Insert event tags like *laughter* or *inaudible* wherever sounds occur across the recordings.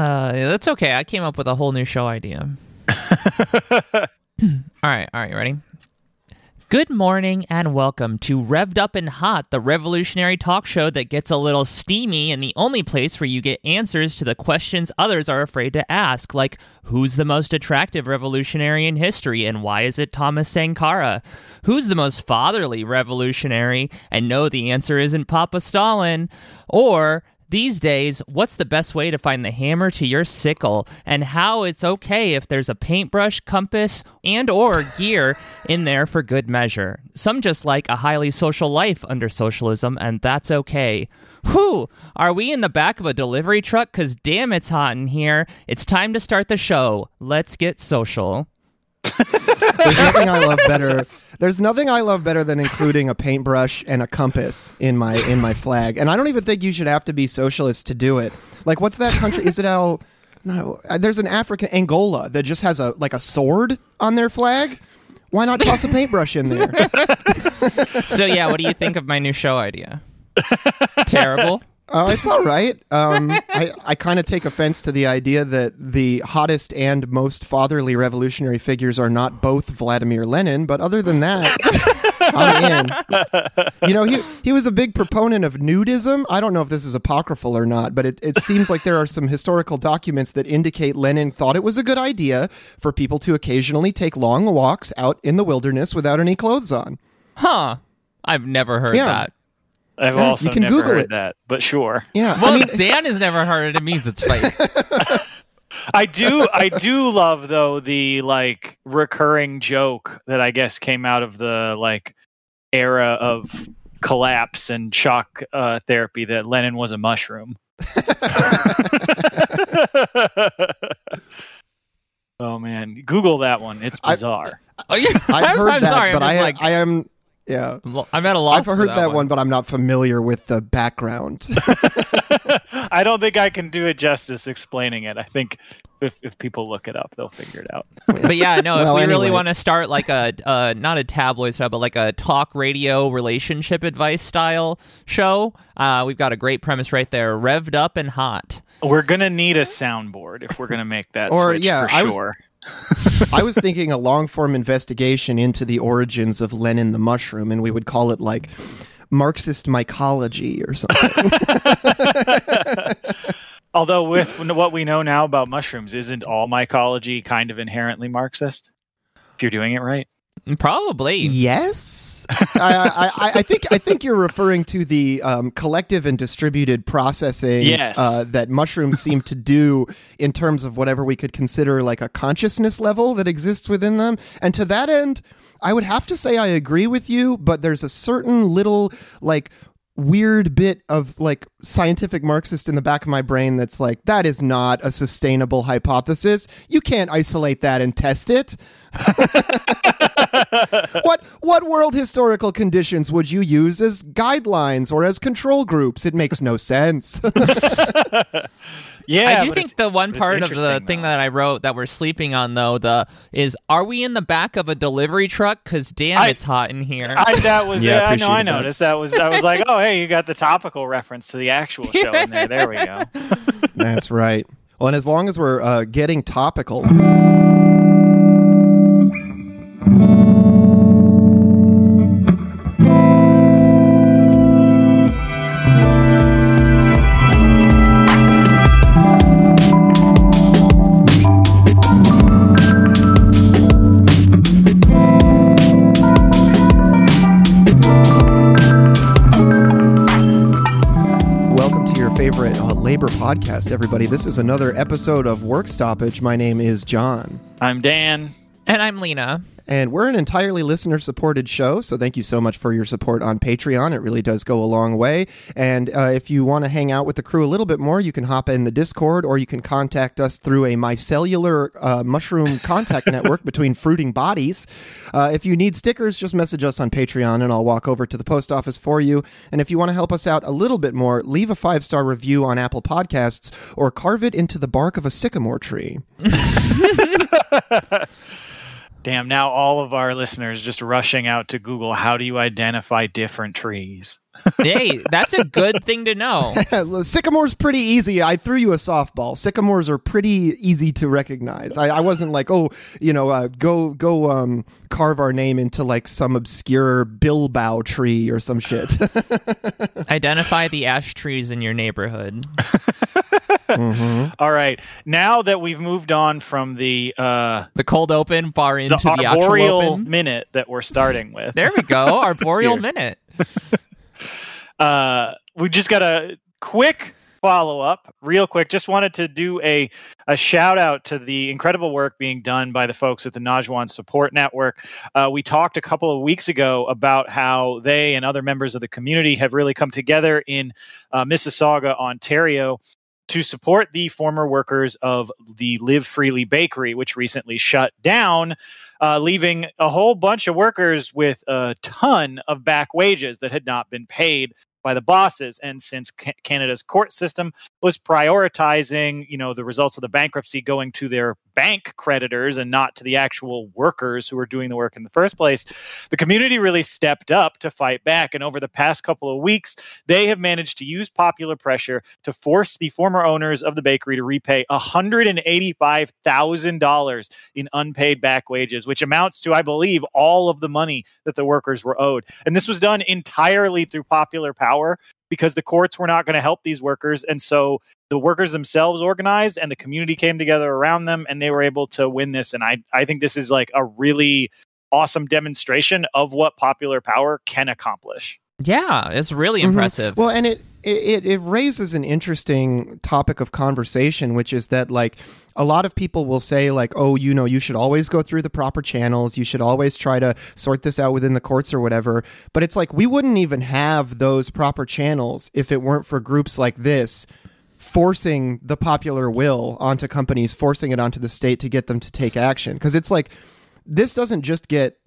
Uh, that's okay. I came up with a whole new show idea. *laughs* all right, all right, you ready? Good morning and welcome to Revved Up and Hot, the revolutionary talk show that gets a little steamy and the only place where you get answers to the questions others are afraid to ask, like who's the most attractive revolutionary in history and why is it Thomas Sankara? Who's the most fatherly revolutionary? And no, the answer isn't Papa Stalin. Or these days, what's the best way to find the hammer to your sickle and how it's okay if there's a paintbrush, compass, and or gear in there for good measure. Some just like a highly social life under socialism and that's okay. Whew, are we in the back of a delivery truck cuz damn it's hot in here. It's time to start the show. Let's get social. There's nothing I love better. There's nothing I love better than including a paintbrush and a compass in my in my flag. And I don't even think you should have to be socialist to do it. Like, what's that country? Is it El? No, uh, there's an African Angola that just has a like a sword on their flag. Why not toss a paintbrush in there? *laughs* So yeah, what do you think of my new show idea? Terrible. Oh, it's all *laughs* right. Um, I, I kind of take offense to the idea that the hottest and most fatherly revolutionary figures are not both Vladimir Lenin, but other than that, *laughs* I'm in. You know, he, he was a big proponent of nudism. I don't know if this is apocryphal or not, but it, it seems like there are some historical documents that indicate Lenin thought it was a good idea for people to occasionally take long walks out in the wilderness without any clothes on. Huh. I've never heard Yeah. that. I've Yeah, also you can never Google heard it. that, but sure. Yeah, Well, I mean, Dan has never heard it. It means it's fake. *laughs* I do I do love though the like recurring joke that I guess came out of the like era of collapse and shock uh, therapy that Lenin was a mushroom. *laughs* oh man, Google that one. It's I- bizarre. Oh yeah, I've *laughs* heard I'm that, sorry. but I'm I, like, I am, yeah. I'm at a loss. I've for heard that, that, one. but I'm not familiar with the background. *laughs* I don't think I can do it justice explaining it. I think if, if people look it up, they'll figure it out. But yeah, no. Well, if we really want to start like a uh, not a tabloid show, but like a talk radio relationship advice style show, uh, we've got a great premise right there. Revved up and hot. We're gonna need a soundboard if we're gonna make that Or, switch yeah, for I was- sure. *laughs* I was thinking a long form investigation into the origins of Lenin the mushroom, and we would call it like Marxist mycology or something. *laughs* Although with what we know now about mushrooms, isn't all mycology kind of inherently Marxist? If you're doing it right. Probably. yes, I, I, I think I think you're referring to the um, collective and distributed processing Yes. uh, that mushrooms seem to do in terms of whatever we could consider like a consciousness level that exists within them. And to that end, I would have to say I agree with you, but there's a certain little like weird bit of like scientific marxist in the back of my brain that's like that is not a sustainable hypothesis. You can't isolate that and test it. *laughs* What what world historical conditions would you use as guidelines or as control groups? It makes no sense *laughs* *laughs* Yeah, I do think the one part of the interesting, thing though. that I wrote that we're sleeping on though the is are we in the back of a delivery truck? Because damn, I- it's hot in here. I, that was Yeah, *laughs* yeah, I know. I appreciated that. noticed that was. I was like, oh, hey, you got the topical reference to the actual *laughs* show in there. There we go. *laughs* that's right well and as long as we're uh, getting topical podcast, everybody. This is another episode of Work Stoppage. My name is John, I'm Dan. and I'm Lina. And we're an entirely listener supported show. So thank you so much for your support on Patreon. It really does go a long way. And uh, if you want to hang out with the crew a little bit more, you can hop in the Discord or you can contact us through a micellular uh, mushroom contact *laughs* network between fruiting bodies. Uh, if you need stickers, just message us on Patreon and I'll walk over to the post office for you. And if you want to help us out a little bit more, leave a five star review on Apple Podcasts or carve it into the bark of a sycamore tree. *laughs* *laughs* Damn, now all of our listeners just rushing out to Google how do you identify different trees? Hey, that's a good thing to know. *laughs* Sycamore's pretty easy. I threw you a softball. Sycamores are pretty easy to recognize. I, I wasn't like, oh, you know, uh, go go um, carve our name into like some obscure Bilbao tree or some shit. *laughs* Identify the ash trees in your neighborhood. mm-hmm. All right. Now that we've moved on from the uh, the cold open far into the, the arboreal actual open. minute that we're starting with. there we go. *laughs* Arboreal minute. Uh, we just got a quick follow up real quick. Just wanted to do a, a shout out to the incredible work being done by the folks at the Naujawan support network. Uh, we talked a couple of weeks ago about how they and other members of the community have really come together in uh, mississauga ontario to support the former workers of the Live Freely Bakery, which recently shut down, uh, leaving a whole bunch of workers with a ton of back wages that had not been paid by the bosses and since canada's court system was prioritizing you know the results of the bankruptcy going to their bank creditors and not to the actual workers who were doing the work in the first place the community really stepped up to fight back. And over the past couple of weeks they have managed to use popular pressure to force the former owners of the bakery to repay $185,000 in unpaid back wages which amounts to i believe all of the money that the workers were owed. And this was done entirely through popular power power because the courts were not going to help these workers. And so the workers themselves organized and the community came together around them and they were able to win this. And I, I think this is like a really awesome demonstration of what popular power can accomplish. Yeah, it's really mm-hmm. impressive. Well, and it, it it raises an interesting topic of conversation, which is that like a lot of people will say like, oh, you know, you should always go through the proper channels. You should always try to sort this out within the courts or whatever. But it's like we wouldn't even have those proper channels if it weren't for groups like this forcing the popular will onto companies, forcing it onto the state to get them to take action. Because it's like this doesn't just get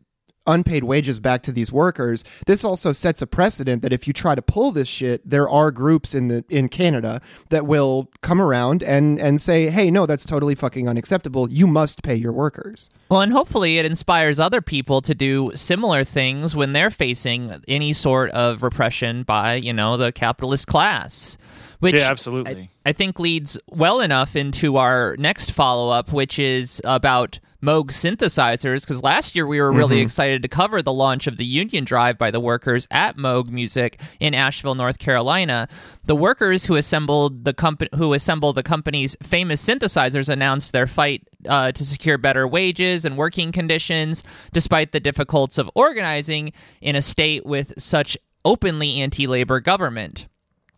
unpaid wages back to these workers. This also sets a precedent that if you try to pull this shit, there are groups in the in Canada that will come around and and say, "Hey, no, that's totally fucking unacceptable. You must pay your workers." Well, and hopefully it inspires other people to do similar things when they're facing any sort of repression by, you know, the capitalist class. Which yeah, absolutely. I, I think leads well enough into our next follow up, which is about Moog synthesizers because last year we were really mm-hmm. excited to cover the launch of the Union Drive by the workers at Moog Music in Asheville, North Carolina. The workers who assembled the company who assembled the company's famous synthesizers announced their fight uh, to secure better wages and working conditions, despite the difficulties of organizing in a state with such openly anti-labor government.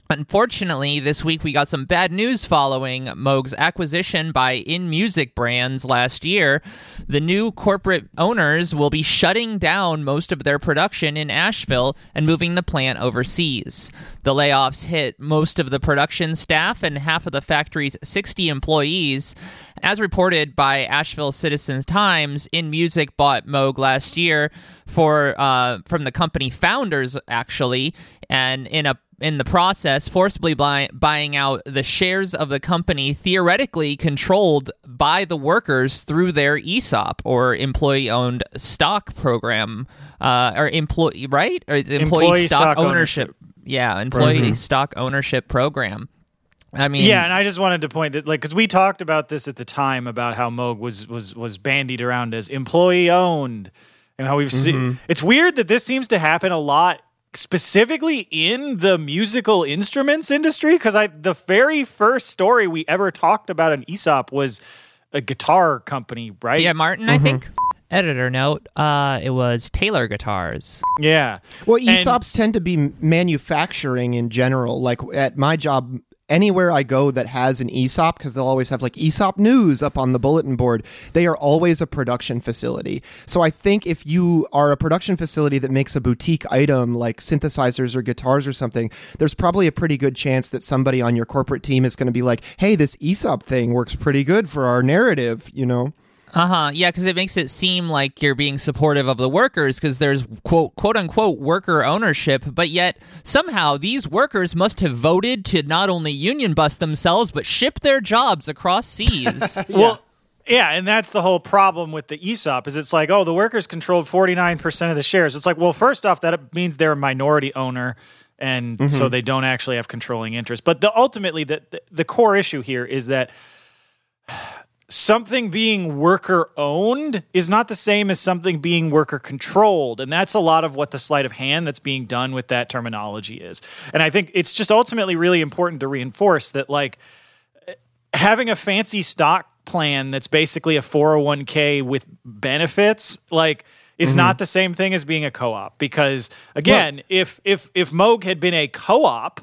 Unfortunately, this week we got some bad news following Moog's acquisition by inMusic Brands last year. The new corporate owners will be shutting down most of their production in Asheville and moving the plant overseas. The layoffs hit most of the production staff and half of the factory's 60 employees. As reported by Asheville Citizens Times, inMusic bought Moog last year for uh, from the company founders actually, and in a in the process forcibly buy, buying out the shares of the company theoretically controlled by the workers through their ESOP or employee owned stock program uh, or employee right or employee, employee stock, stock ownership. ownership. yeah employee mm-hmm. stock ownership program I mean, yeah, and I just wanted to point that, like, because we talked about this at the time about how Moog was was was bandied around as employee owned, and how we've mm-hmm. seen. It's weird that this seems to happen a lot specifically in the musical instruments industry because I the very first story we ever talked about an ESOP was a guitar company, right? Yeah, Martin, mm-hmm. I think. Editor note: uh, It was Taylor guitars. Yeah. Well, ESOPs and, tend to be manufacturing in general. Like at my job, anywhere I go that has an ESOP, because they'll always have like ESOP news up on the bulletin board, they are always a production facility. So I think if you are a production facility that makes a boutique item like synthesizers or guitars or something, there's probably a pretty good chance that somebody on your corporate team is going to be like, hey, this ESOP thing works pretty good for our narrative, you know? Uh huh. Yeah, because it makes it seem like you're being supportive of the workers because there's quote quote unquote worker ownership, but yet somehow these workers must have voted to not only union bust themselves but ship their jobs across seas. yeah. *laughs* Well. Yeah, and that's the whole problem with the ESOP is it's like, oh, the workers controlled 49% of the shares. It's like, well, first off, that means they're a minority owner and Mm-hmm. so they don't actually have controlling interest. But the ultimately the, the the core issue here is that something being worker owned is not the same as something being worker controlled. And that's a lot of what the sleight of hand that's being done with that terminology is. And i think it's just ultimately really important to reinforce that like having a fancy stock plan that's basically a 401k with benefits like is mm-hmm. not the same thing as being a co-op. Because again if if if moog had been a co-op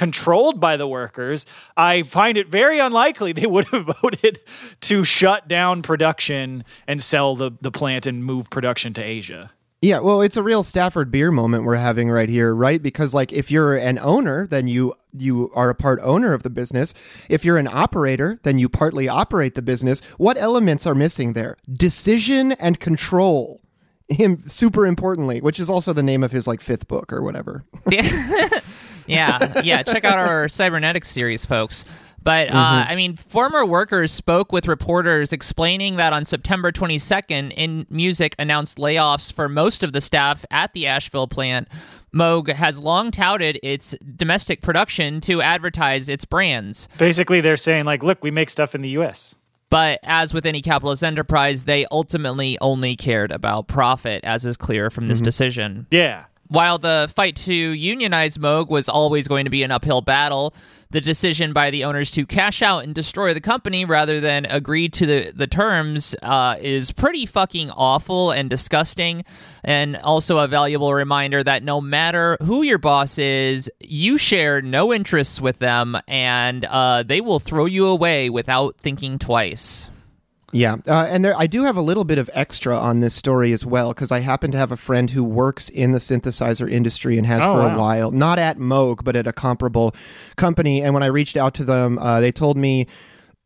controlled by the workers i find it very unlikely they would have *laughs* voted to shut down production and sell the the plant and move production to asia Yeah, well, it's a real Stafford Beer moment we're having right here, right? Because like if you're an owner, then you you are a part owner of the business. If you're an operator, then you partly operate the business. What elements are missing there? Decision and control. *laughs* Him super importantly, which is also the name of his like fifth book or whatever. *laughs* yeah, yeah. Check out our *laughs* cybernetics series, folks. But uh, Mm-hmm. I mean, former workers spoke with reporters explaining that on September 22nd, inMusic announced layoffs for most of the staff at the Asheville plant. Moog has long touted its domestic production to advertise its brands. basically they're saying like look we make stuff in the us But as with any capitalist enterprise, they ultimately only cared about profit, as is clear from this decision. yeah While the fight to unionize Moog was always going to be an uphill battle, the decision by the owners to cash out and destroy the company rather than agree to the, the terms uh, is pretty fucking awful and disgusting. And also a valuable reminder that no matter who your boss is, you share no interests with them and uh, they will throw you away without thinking twice. Yeah, uh, and there, I do have a little bit of extra on this story as well because I happen to have a friend who works in the synthesizer industry and has Oh, for a while, not at Moog, but at a comparable company. And when I reached out to them, uh, they told me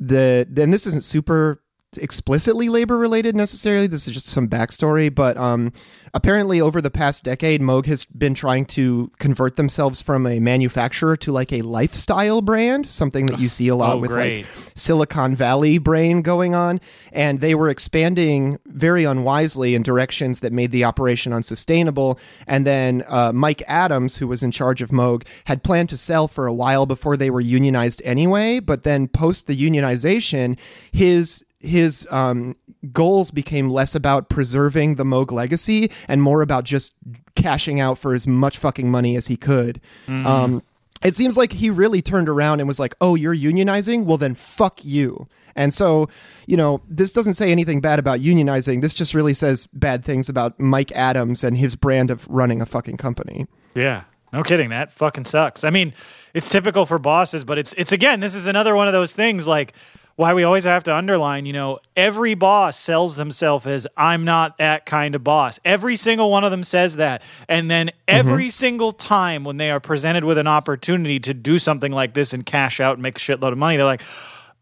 that, and this isn't super explicitly labor related necessarily. This is just some backstory, but um, apparently over the past decade, Moog has been trying to convert themselves from a manufacturer to like a lifestyle brand, something that you see a lot Oh, with great. like Silicon Valley brain going on, and they were expanding very unwisely in directions that made the operation unsustainable. And then uh, Mike Adams, who was in charge of Moog, had planned to sell for a while before they were unionized anyway. But then post the unionization, his his um, goals became less about preserving the Moog legacy and more about just cashing out for as much fucking money as he could. Um, it seems like he really turned around and was like, "Oh, you're unionizing? Well, then fuck you." And so, you know, this doesn't say anything bad about unionizing. This just really says bad things about Mike Adams and his brand of running a fucking company. Yeah. No kidding. That fucking sucks. I mean, it's typical for bosses, but it's it's again, this is another one of those things like why we always have to underline, you know, every boss sells themselves as I'm not that kind of boss. Every single one of them says that. And then every single time when they are presented with an opportunity to do something like this and cash out and make a shitload of money, they're like,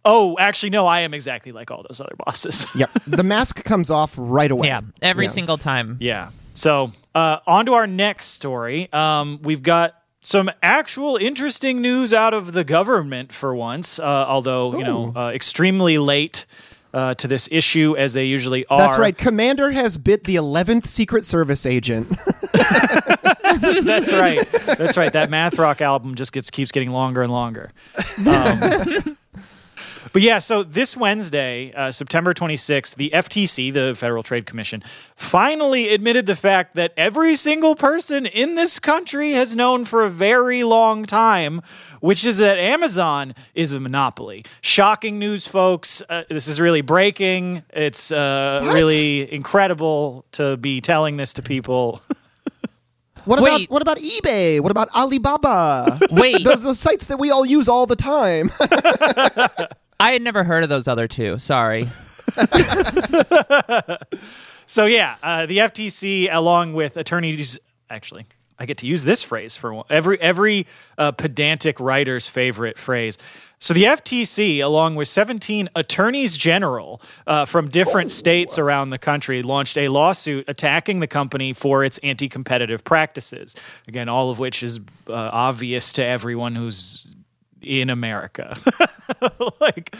"Oh, actually no, I am exactly like all those other bosses." *laughs* Yep. the mask comes off right away. Yeah, every Yeah. single time. Yeah. So, uh, on to our next story. Um, we've got some actual interesting news out of the government for once, uh, although, you know, uh, extremely late uh, to this issue as they usually are. That's right. Commander has bit the 11th Secret Service agent. *laughs* That's right. That's right. That math rock album just gets keeps getting longer and longer. *laughs* Um, but yeah, so this Wednesday, uh, September 26th, the FTC, the Federal Trade Commission, finally admitted the fact that every single person in this country has known for a very long time, which is that Amazon is a monopoly. Shocking news, folks. Uh, this is really breaking. It's uh, really incredible to be telling this to people. *laughs* What about Wait. what about eBay? What about Alibaba? Wait. *laughs* those those sites that we all use all the time. *laughs* I had never heard of those other two. Sorry. *laughs* So yeah, uh, the FTC, along with attorneys, actually, I get to use this phrase for one, every every uh, pedantic writer's favorite phrase. So the FTC, along with 17 attorneys general uh, from different states around the country, launched a lawsuit attacking the company for its anti-competitive practices. Again, all of which is uh, obvious to everyone who's in America. *laughs* like,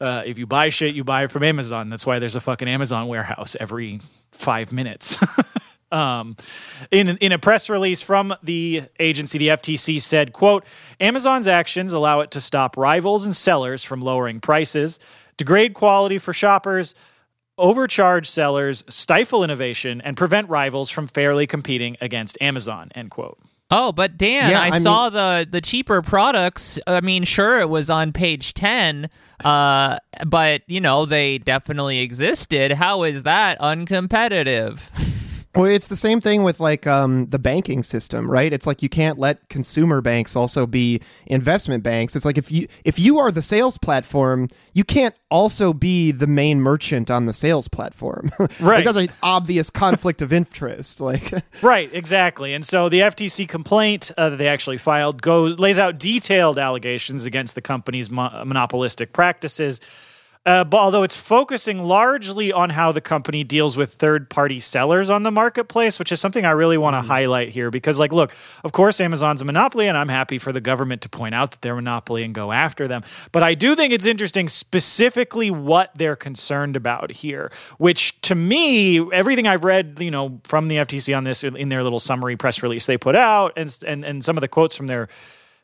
uh, if you buy shit, you buy it from Amazon. That's why there's a fucking Amazon warehouse every five minutes. *laughs* Um, in in a press release from the agency, the FTC said, "quote Amazon's actions allow it to stop rivals and sellers from lowering prices, degrade quality for shoppers." Overcharge sellers, stifle innovation, and prevent rivals from fairly competing against Amazon. End quote. Oh, but Dan, Yeah, I, I mean- saw the the cheaper products. I mean, sure, it was on page ten, uh, but you know they definitely existed. How is that uncompetitive? *laughs* Well, it's the same thing with like um, the banking system, right? It's like you can't let consumer banks also be investment banks. It's like if you if you are the sales platform, you can't also be the main merchant on the sales platform. *laughs* Right. like, that's an obvious conflict of interest. Like, *laughs* Right, exactly. And so the FTC complaint uh, that they actually filed goes lays out detailed allegations against the company's mo- monopolistic practices. Uh, but although it's focusing largely on how the company deals with third-party sellers on the marketplace, which is something I really want to highlight here, because, like, look, of course, Amazon's a monopoly, and I'm happy for the government to point out that they're a monopoly and go after them. But I do think it's interesting specifically what they're concerned about here, which to me, everything I've read, you know, from the FTC on this in their little summary press release they put out, and and and some of the quotes from their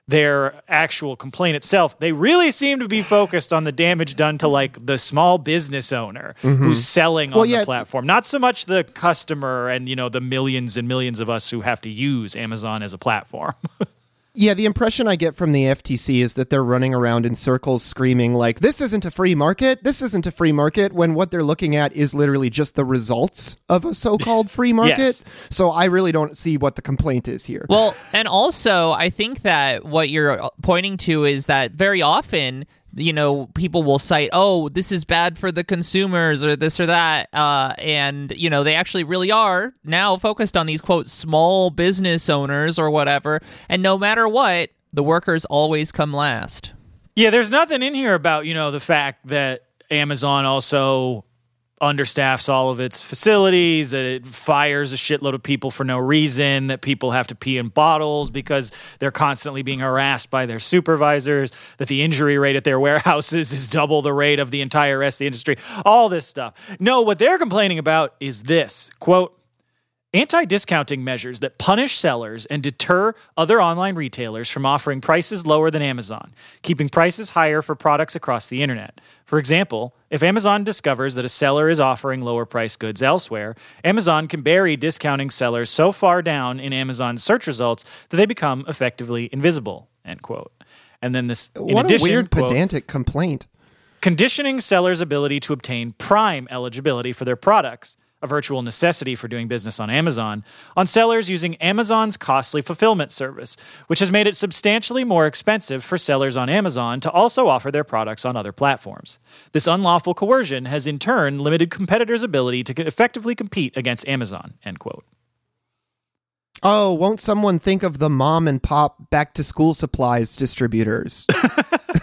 their actual complaint itself, they really seem to be focused on the damage done to like the small business owner mm-hmm. who's selling on yeah. the platform, not so much the customer and you know the millions and millions of us who have to use Amazon as a platform. *laughs* yeah, the impression I get from the FTC is that they're running around in circles screaming like, "This isn't a free market. This isn't a free market." When what they're looking at is literally just the results of a so-called free *laughs* market. Yes. So I really don't see what the complaint is here. Well, and also, I think that what you're pointing to is that very often, you know, people will cite, "Oh, this is bad for the consumers," or this or that, uh, and you know, they actually really are now focused on these quote small business owners or whatever. And no matter what, the workers always come last. Yeah, there's nothing in here about, you know, the fact that Amazon also understaffs all of its facilities, that it fires a shitload of people for no reason, that people have to pee in bottles because they're constantly being harassed by their supervisors, that the injury rate at their *laughs* warehouses is double the rate of the entire rest of the industry, all this stuff. No, what they're complaining about is this quote, Anti discounting measures that punish sellers and deter other online retailers from offering prices lower than Amazon, keeping prices higher for products across the internet. For example, if Amazon discovers that a seller is offering lower priced goods elsewhere, Amazon can bury discounting sellers so far down in Amazon's search results that they become effectively invisible. End quote. And then this, in what addition, a weird quote, pedantic complaint. conditioning sellers' ability to obtain prime eligibility for their products, a virtual necessity for doing business on Amazon, on sellers using Amazon's costly fulfillment service, which has made it substantially more expensive for sellers on Amazon to also offer their products on other platforms. This unlawful coercion has in turn limited competitors' ability to effectively compete against Amazon. End quote. Oh, won't someone think of the mom and pop back to school supplies distributors? *laughs*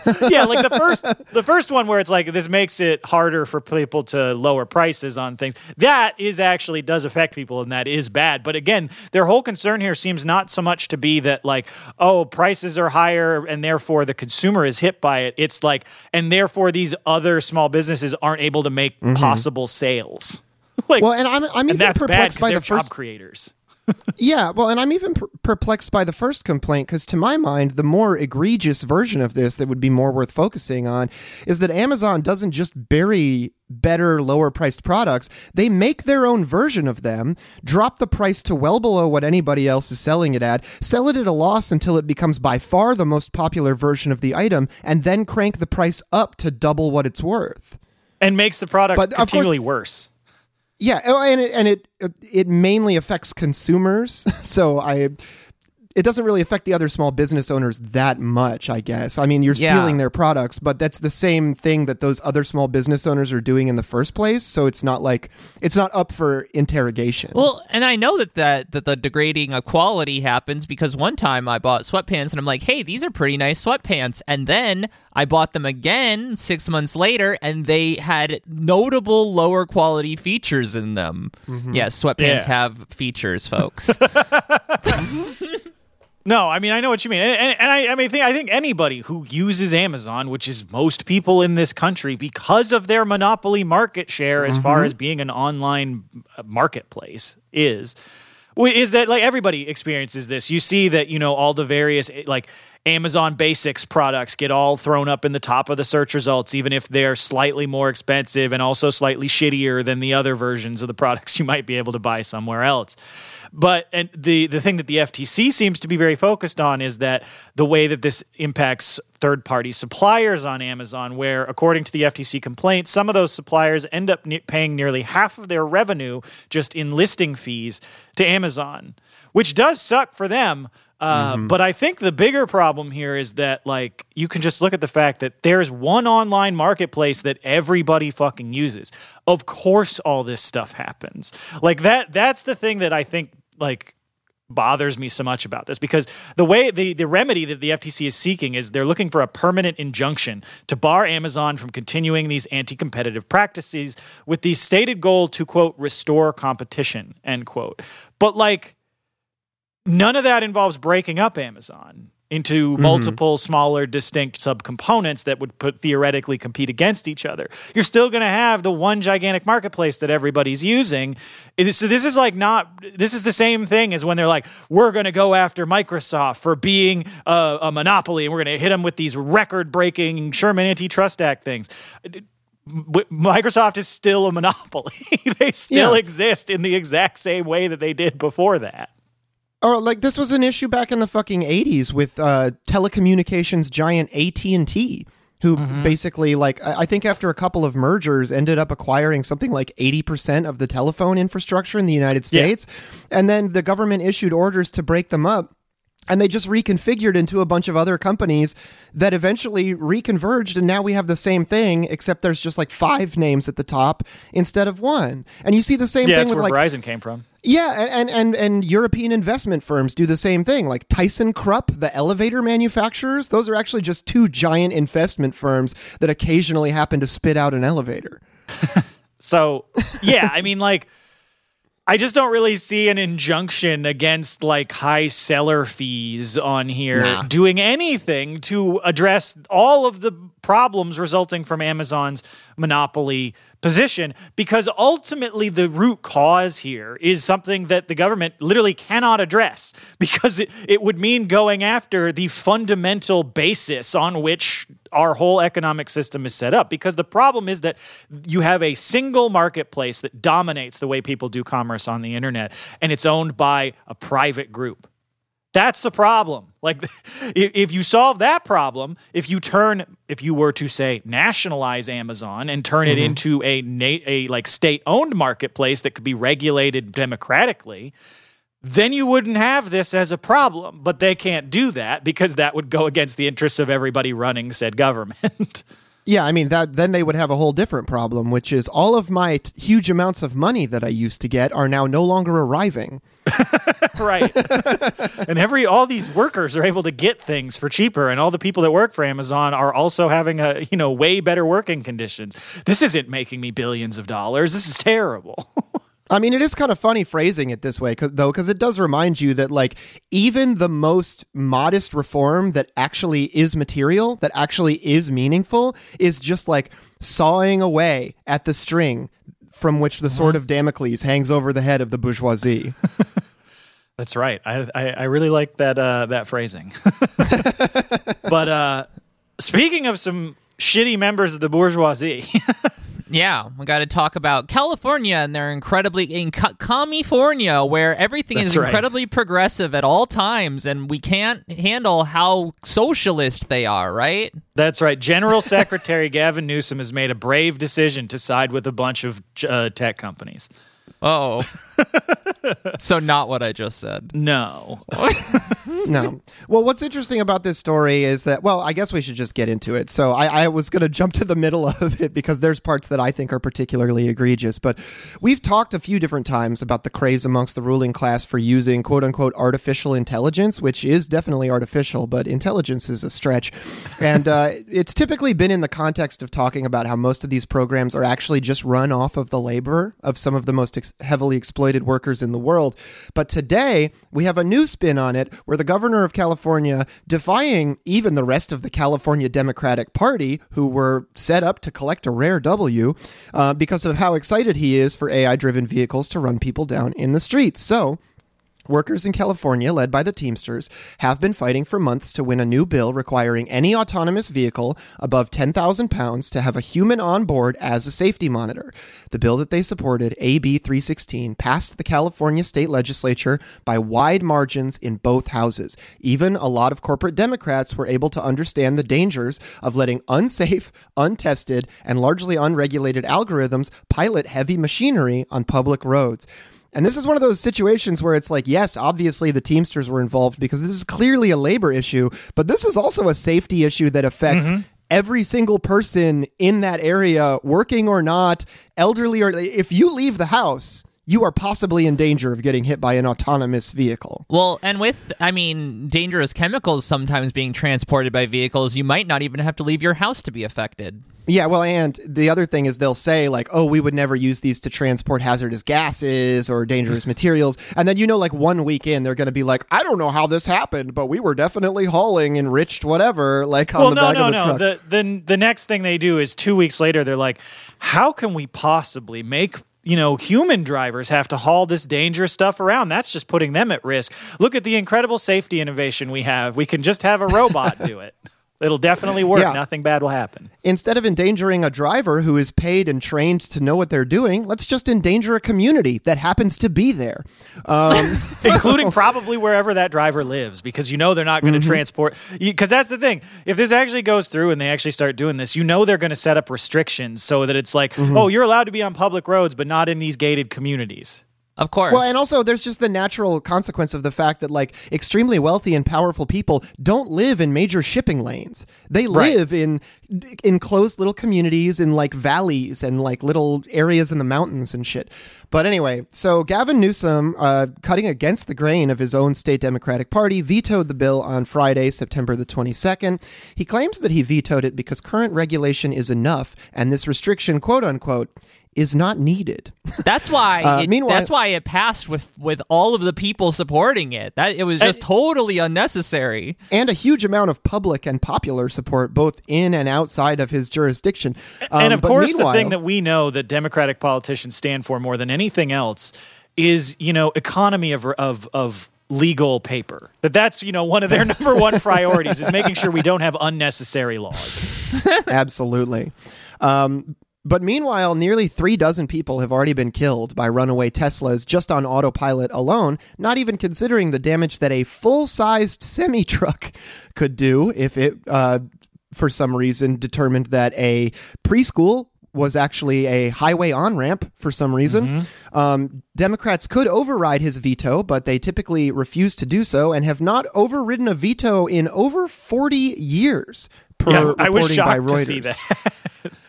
*laughs* yeah, like the first the first one where it's like this makes it harder for people to lower prices on things. That is actually does affect people and that is bad. But again, their whole concern here seems not so much to be that like, oh, prices are higher and therefore the consumer is hit by it. It's like and therefore these other small businesses aren't able to make mm-hmm. possible sales. *laughs* like well, and I'm I'm even perplexed by the job first creators. Yeah, well, and I'm even per- perplexed by the first complaint because, to my mind, the more egregious version of this that would be more worth focusing on is that Amazon doesn't just bury better, lower priced products, they make their own version of them, drop the price to well below what anybody else is selling it at, sell it at a loss until it becomes by far the most popular version of the item, and then crank the price up to double what it's worth. And makes the product But, of course- continually worse. Yeah, oh, and it, and it it mainly affects consumers. *laughs* So I it doesn't really affect the other small business owners that much, I guess. I mean, you're Yeah. stealing their products, but that's the same thing that those other small business owners are doing in the first place, so it's not like it's not up for interrogation. Well, and I know that, that that the degrading of quality happens because one time I bought sweatpants and I'm like, hey, these are pretty nice sweatpants. And then I bought them again six months later and they had notable lower quality features in them. Mm-hmm. Yes, sweatpants Yeah. have features, folks. *laughs* *laughs* No, I mean I know what you mean, and, and, and I, I mean, think, I think anybody who uses Amazon, which is most people in this country, because of their monopoly market share as far as being an online uh, marketplace, is is that like everybody experiences this. You see that you know all the various eh, like Amazon Basics products get all thrown up in the top of the search results, even if they're slightly more expensive and also slightly shittier than the other versions of the *laughs* products you might be able to buy somewhere else. But and the the thing that the FTC seems to be very focused on is that the way that this impacts third party suppliers on Amazon, where according to the FTC complaint, some of those suppliers end up ne- paying nearly half of their revenue just in listing fees to Amazon, which does suck for them. Uh, But I think the bigger problem here is that, like, you can just look at the fact that there's one online marketplace that everybody fucking uses. Of course, all this stuff happens. Like that. That's the thing that I think, like, bothers me so much about this because the way the, the remedy that the FTC is seeking is they're looking for a permanent injunction to bar Amazon from continuing these anti-competitive practices with the stated goal to quote restore competition end quote. But like none of that involves breaking up Amazon into mm-hmm. multiple smaller distinct subcomponents that would put theoretically compete against each other. You're still going to have the one gigantic marketplace that everybody's using. Is- So this is like not this is the same thing as when they're like we're going to go after Microsoft for being a, a monopoly and we're going to hit them with these record-breaking Sherman Antitrust Act things. Microsoft is still a monopoly. *laughs* they still Yeah. exist in the exact same way that they did before that. Or like this was an issue back in the fucking 80s with uh, telecommunications giant AT&T who basically like I think after a couple of mergers ended up acquiring something like 80% of the telephone infrastructure in the United Yeah. States and then the government issued orders to break them up and they just reconfigured into a bunch of other companies that eventually reconverged and now we have the same thing except there's just like five names at the top instead of one and you see the same Yeah, thing that's with where like Verizon came from. Yeah, and, and and and European investment firms do the same thing. Like ThyssenKrupp, the elevator manufacturers, those are actually just two giant investment firms that occasionally happen to spit out an elevator. *laughs* So, yeah, I mean, like, I just don't really see an injunction against like high seller fees on here Nah. doing anything to address all of the problems resulting from Amazon's monopoly position because ultimately the root cause here is something that the government literally cannot address *laughs* because it, it would mean going after the fundamental basis on which our whole economic system is set up. Because the problem is that you have a single marketplace that dominates the way people do commerce on the internet and it's owned by a private group that's the problem. Like, *laughs* if you solve that problem, if you turn, if you were to say nationalize Amazon and turn it mm-hmm. into a a like state owned marketplace that could be regulated democratically, then you wouldn't have this as a problem. But they can't do that because that would go against the interests of everybody running said government. *laughs* Yeah, I mean that then they would have a whole different problem, which is all of my t- huge amounts of money that I used to get are now no longer arriving. *laughs* right. *laughs* and every all these workers are able to get things for cheaper and all the people that work for Amazon are also having a, you know, way better working conditions. This isn't making me billions of dollars. This is terrible. *laughs* I mean, it is kind of funny phrasing it this way, 'cause- though, because it does remind you that, like, even the most modest reform that actually is material, that actually is meaningful, is just like sawing away at the string from which the sword of Damocles hangs over the head of the bourgeoisie. *laughs* That's right. I I, I really like that uh, that phrasing. *laughs* but uh, speaking of some shitty members of the bourgeoisie, *laughs* Yeah, we got to talk about California and their incredibly in Ca- California, where everything That's is right. incredibly progressive at all times, and we can't handle how socialist they are. Right? that's right. General Secretary *laughs* Gavin Newsom has made a brave decision to side with a bunch of uh, tech companies. Oh, *laughs* so not what I just said. No. *laughs* no. Well, what's interesting about this story is that, well, I guess we should just get into it. So I, I was going to jump to the middle *laughs* of it because there's parts that I think are particularly egregious. But we've talked a few different times about the craze amongst the ruling class for using quote unquote artificial intelligence, which is definitely artificial, but intelligence is a stretch. And uh, it's typically been in the context of talking about how most of these programs are actually just run off of the labor of some of the most ex- heavily exploited workers in the world. But today, we have a new spin on it where the governor of California, defying even the rest of the California Democratic Party, who were set up to collect a rare W, uh, because of how excited he is for AI driven vehicles to run people down in the streets. So, Workers in California, led by the Teamsters, have been fighting for months to win a new bill requiring any autonomous vehicle above 10,000 pounds to have a human on board as a safety monitor. The bill that they supported, AB 316, passed the California state legislature by wide margins in both houses. Even a lot of corporate Democrats were able to understand the dangers of letting unsafe, untested, and largely unregulated algorithms pilot heavy machinery on public roads. And this is one of those situations where it's like, yes, obviously the Teamsters were involved because this is clearly a labor issue, but this is also a safety issue that affects Mm-hmm. every single person in that area, working or not, elderly or if you leave the house, you are possibly in danger of getting hit by an autonomous vehicle. Well, and with, I mean, dangerous chemicals sometimes being transported by vehicles, you might not even have to leave your house to be affected. Yeah, well, and the other thing is they'll say like, "Oh, we would never use these to transport hazardous gases or dangerous *laughs* materials," and then you know, like one week in, they're going to be like, "I don't know how this happened, but we were definitely hauling enriched whatever, like on well, the no, back no, of the no. truck." The, the the next thing they do is two weeks later, they're like, "How can we possibly make?" You know, human drivers have to haul this dangerous stuff around. That's just putting them at risk. Look at the incredible safety innovation we have. We can just have a robot do it. *laughs* It'll definitely work. Yeah. Nothing bad will happen. Instead of endangering a driver who is paid and trained to know what they're doing, let's just endanger a community that happens to be there. Um, *laughs* including probably wherever that driver lives, because you know they're not going to transport. Because that's the thing. If this actually goes through and they actually start doing this, you know they're going to set up restrictions so that it's like, oh, you're allowed to be on public roads, but not in these gated communities. Of course. Well, and also there's just the natural consequence of the fact that like extremely wealthy and powerful people don't live in major shipping lanes. They Right. live in enclosed little communities in like valleys and like little areas in the mountains and shit. But anyway, so Gavin Newsom, uh, cutting against the grain of his own state Democratic Party, vetoed the bill on Friday, September the 22nd. He claims that he vetoed it because current regulation is enough, and this restriction, quote unquote, is not needed. That's why. Uh, it, meanwhile- that's why it passed with with all of the people supporting it. That it was just totally unnecessary. and a huge amount of public and popular support both in and outside of his jurisdiction. Um, and of course, the thing that we know that Democratic politicians stand for more than anything else is, you know, economy of of of legal paper. That that's you know one of their *laughs* number one priorities is making sure we don't have unnecessary laws. *laughs* absolutely. Um, but meanwhile, nearly three dozen people have already been killed by runaway Teslas just on autopilot alone, not even considering the damage that a full sized semi truck *laughs* could do if it, uh, for some reason, determined that a preschool was actually a highway on ramp for some reason. Um, Democrats could override his veto, but they typically refuse to do so and have not overridden a veto in over 40 years. Per yeah, I was reporting by shocked to Reuters. see that. *laughs*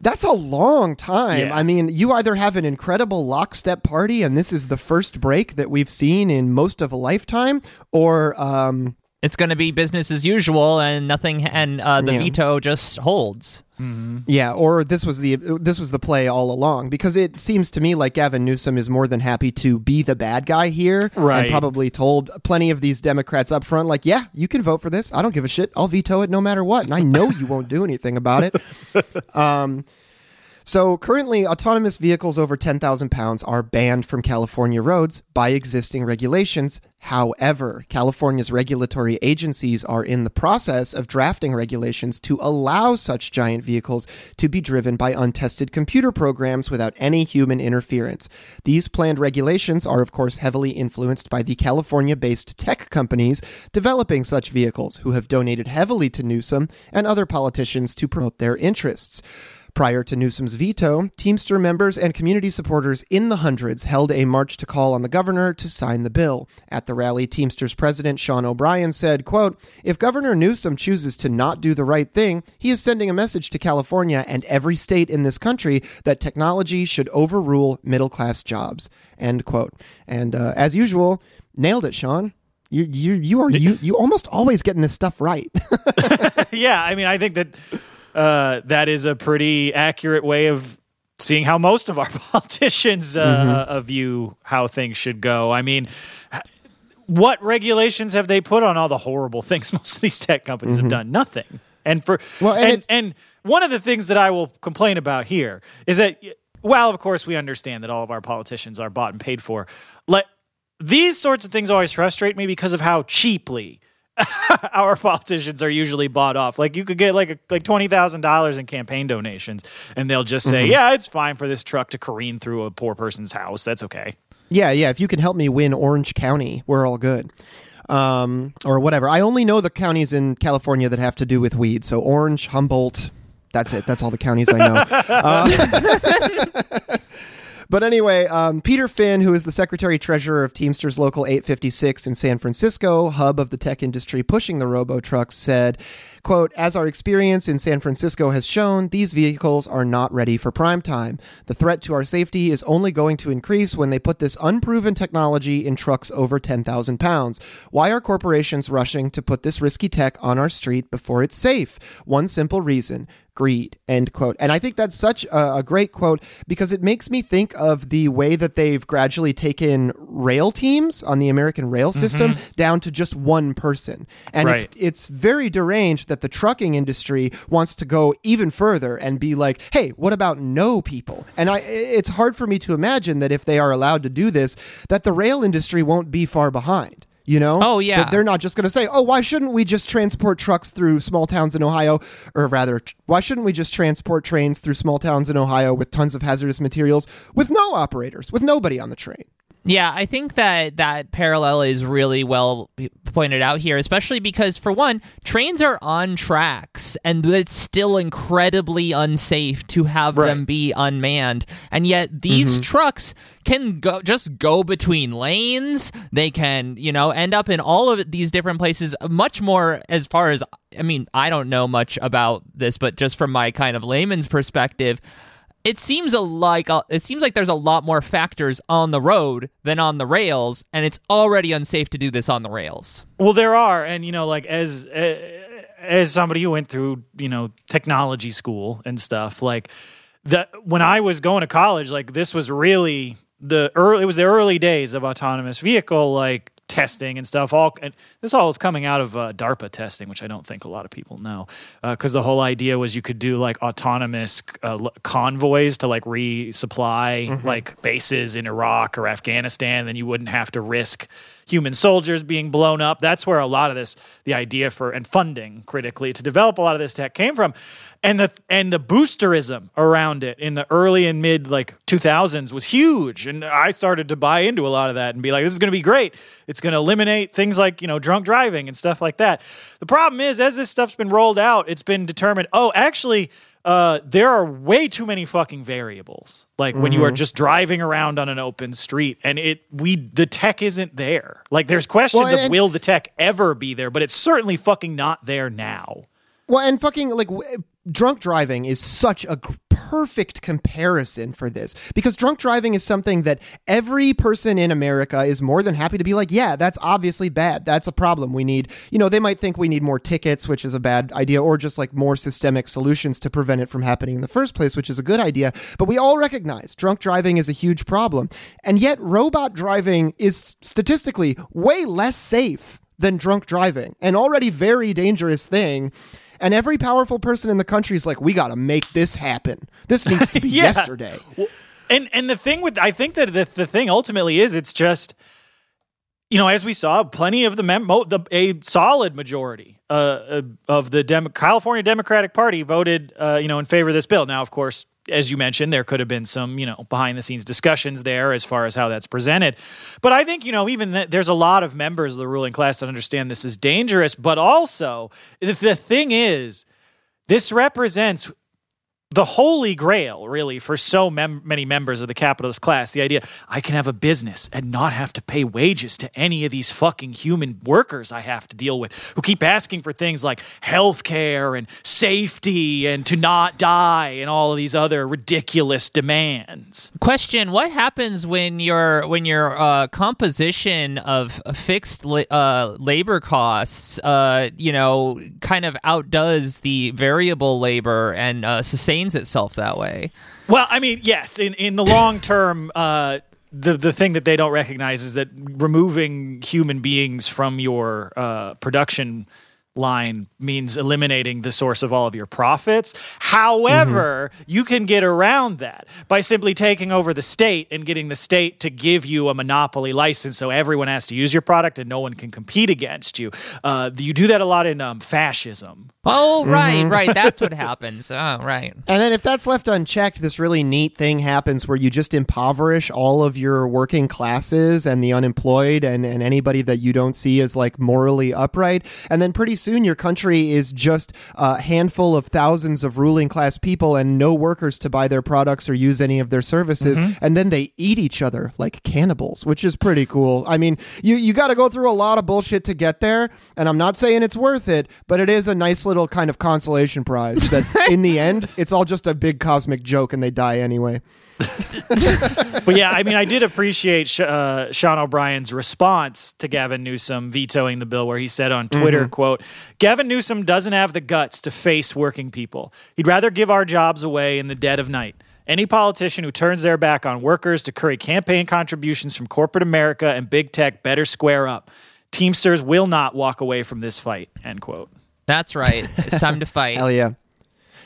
That's a long time. Yeah. I mean, you either have an incredible lockstep party, and this is the first break that we've seen in most of a lifetime, or um, It's going to be business as usual, and nothing. And uh, the Yeah. veto just holds. yeah, or this was the this was the play all along. Because it seems to me like Gavin Newsom is more than happy to be the bad guy here, Right. And probably told plenty of these Democrats up front, like, yeah, you can vote for this. I don't give a shit. I'll veto it no matter what, and I know you won't do anything about it. *laughs* Um, So currently, autonomous vehicles over 10,000 pounds are banned from California roads by existing regulations. However, California's regulatory agencies are in the process of drafting regulations to allow such giant vehicles to be driven by untested computer programs without any human interference. These planned regulations are, of course, heavily influenced by the California based tech companies developing such vehicles, who have donated heavily to Newsom and other politicians to promote their interests. Prior to Newsom's veto, Teamster members and community supporters in the hundreds held a march to call on the governor to sign the bill. At the rally, Teamsters president Sean O'Brien said, quote, If Governor Newsom chooses to not do the right thing, he is sending a message to California and every state in this country that technology should overrule middle class jobs. End quote. And uh, as usual, nailed it, Sean. You you you are you you almost always getting this stuff right. *laughs* *laughs* yeah, I mean, I think that uh, that is a pretty accurate way of seeing how most of our *laughs* politicians uh, uh, view how things should go. I mean, what regulations have they put on all the horrible *laughs* things most of these tech companies have done? Nothing. And for Well, and and, and one of the things that I will complain about here is that well, of course, we understand that all of our politicians are bought and paid for. Like these sorts of things always frustrate me because of how cheaply *laughs* our politicians are usually bought off. Like you could get like a, like twenty thousand dollars in campaign donations, and they'll just say, "Yeah, it's fine for this truck to careen through a poor person's house. That's okay." Yeah, yeah. If you can help me win Orange County, we're all good. Um, or whatever. I only know the counties in California that have to do with weed. So Orange, Humboldt. That's it. That's all the counties I know. *laughs* *laughs* Uh, but anyway, um, Peter Finn, who is the secretary treasurer of Teamsters Local 856 in San Francisco, hub of the tech industry pushing the robo trucks, said, "quote As our experience in San Francisco has shown, these vehicles are not ready for prime time. The threat to our safety is only going to increase when they put this unproven technology in trucks over 10,000 pounds. Why are corporations rushing to put this risky tech on our street before it's safe? One simple reason." Greed end quote. And i think that's such a, a, great quote because it makes me think of the way that they've gradually taken rail teams on the american rail mm-hmm. system down to just one person. And Right. it's, it's very deranged that the trucking industry wants to go even further and be like hey what about no people? And i it's hard for me to imagine that if they are allowed to do this that the rail industry won't be far behind you know Oh, yeah. That they're not just going to say, "Oh, why shouldn't we just transport trucks through small towns in Ohio?" Or rather, why shouldn't we just transport trains through small towns in Ohio with tons of hazardous materials with no operators, with nobody on the train? Yeah, I think that that parallel is really well pointed out here, especially because, for one, trains are on tracks, and it's still incredibly unsafe to have them be unmanned. And yet, these mm-hmm. trucks can go just go between lanes. They can, you know, end up in all of these different places. Much more as far as I mean, I don't know much about this, but just from my kind of layman's perspective it seems a, like a, it seems like there's a lot more factors on the road than on the rails, and it's already unsafe to do this on the rails. Well, there are, and you know, like as uh, as somebody who went through you know technology school and stuff, like that when I was going to college, like this was really the early. It was the early days of autonomous vehicle like testing and stuff. All and this all is coming out of uh, DARPA testing, which I don't think a lot of people know, because the whole idea was you could do like autonomous uh, convoys to like resupply like bases in Iraq or Afghanistan. Then you wouldn't have to risk human soldiers being blown up. That's where a lot of this, the idea for and funding critically to develop a lot of this tech came from, and the and the boosterism around it in the early and mid like 2000s was huge, and I started to buy into a lot of that and be like, this is going to be great. It's going to eliminate things like you know drunk driving and stuff like that. The problem is, as this stuff's been rolled out, it's been determined. Oh, actually. Uh, there are way too many fucking variables. Like when you are just driving around on an open street, and it we the tech isn't there. Like there's questions Well, of will the tech ever be there, but it's certainly fucking not there now. Well, and fucking like w- drunk driving is such a perfect comparison for this because drunk driving is something that every person in America is more than happy to be like, yeah, that's obviously bad. That's a problem. We need, you know, they might think we need more tickets, which is a bad idea, or just like more systemic solutions to prevent it from happening in the first place, which is a good idea. But we all recognize drunk driving is a huge problem. And yet, robot driving is statistically way less safe than drunk driving, an already very dangerous thing. And every powerful person in the country is like, we got to make this happen. This needs to *laughs* be Yeah. yesterday. And and the thing with I think that the, the thing ultimately is it's just you know as we saw plenty of the mem- the a solid majority uh, uh, of the Dem- California Democratic Party voted uh, you know in favor of this bill. Now of course as you mentioned there could have been some you know behind the scenes discussions there as far as how that's presented. But I think you know even th- there's a lot of members of the ruling class that understand this is dangerous, but also the, the thing is this represents the holy grail, really, for so mem- many members of the capitalist class. The idea I can have a business and not have to pay wages to any of these fucking human workers I have to deal with who keep asking for things like health care and safety and to not die and all of these other ridiculous demands. Question: What happens when your when your uh, composition of fixed la- uh, labor costs, uh, you know, kind of outdoes the variable labor and uh, itself that way. Well, I mean, yes, in in the long term, uh, the the thing that they don't recognize is that removing human beings from your uh, production line means eliminating the source of all of your profits. However, mm-hmm. you can get around that by simply taking over the state and getting the state to give you a monopoly license so everyone has to use your product and no one can compete against you. Uh, you do that a lot in um, fascism. Oh, right, mm-hmm. right. That's what happens. Oh, right. And then if that's left unchecked, this really neat thing happens where you just impoverish all of your working classes and the unemployed and, and anybody that you don't see as like morally upright. And then pretty soon your country is just a handful of thousands of ruling class people and no workers to buy their products or use any of their services. Mm-hmm. And then they eat each other like cannibals, which is pretty cool. I mean, you, you got to go through a lot of bullshit to get there. And I'm not saying it's worth it, but it is a nice little kind of consolation prize that *laughs* in the end, it's all just a big cosmic joke and they die anyway. but yeah, I mean, I did appreciate uh, Sean O'Brien's response to Gavin Newsom vetoing the bill, where he said on Twitter, mm-hmm. "quote Gavin Newsom doesn't have the guts to face working people. He'd rather give our jobs away in the dead of night." Any politician who turns their back on workers to curry campaign contributions from corporate America and big tech better square up. Teamsters will not walk away from this fight. End quote. That's right. It's time to fight. Hell yeah.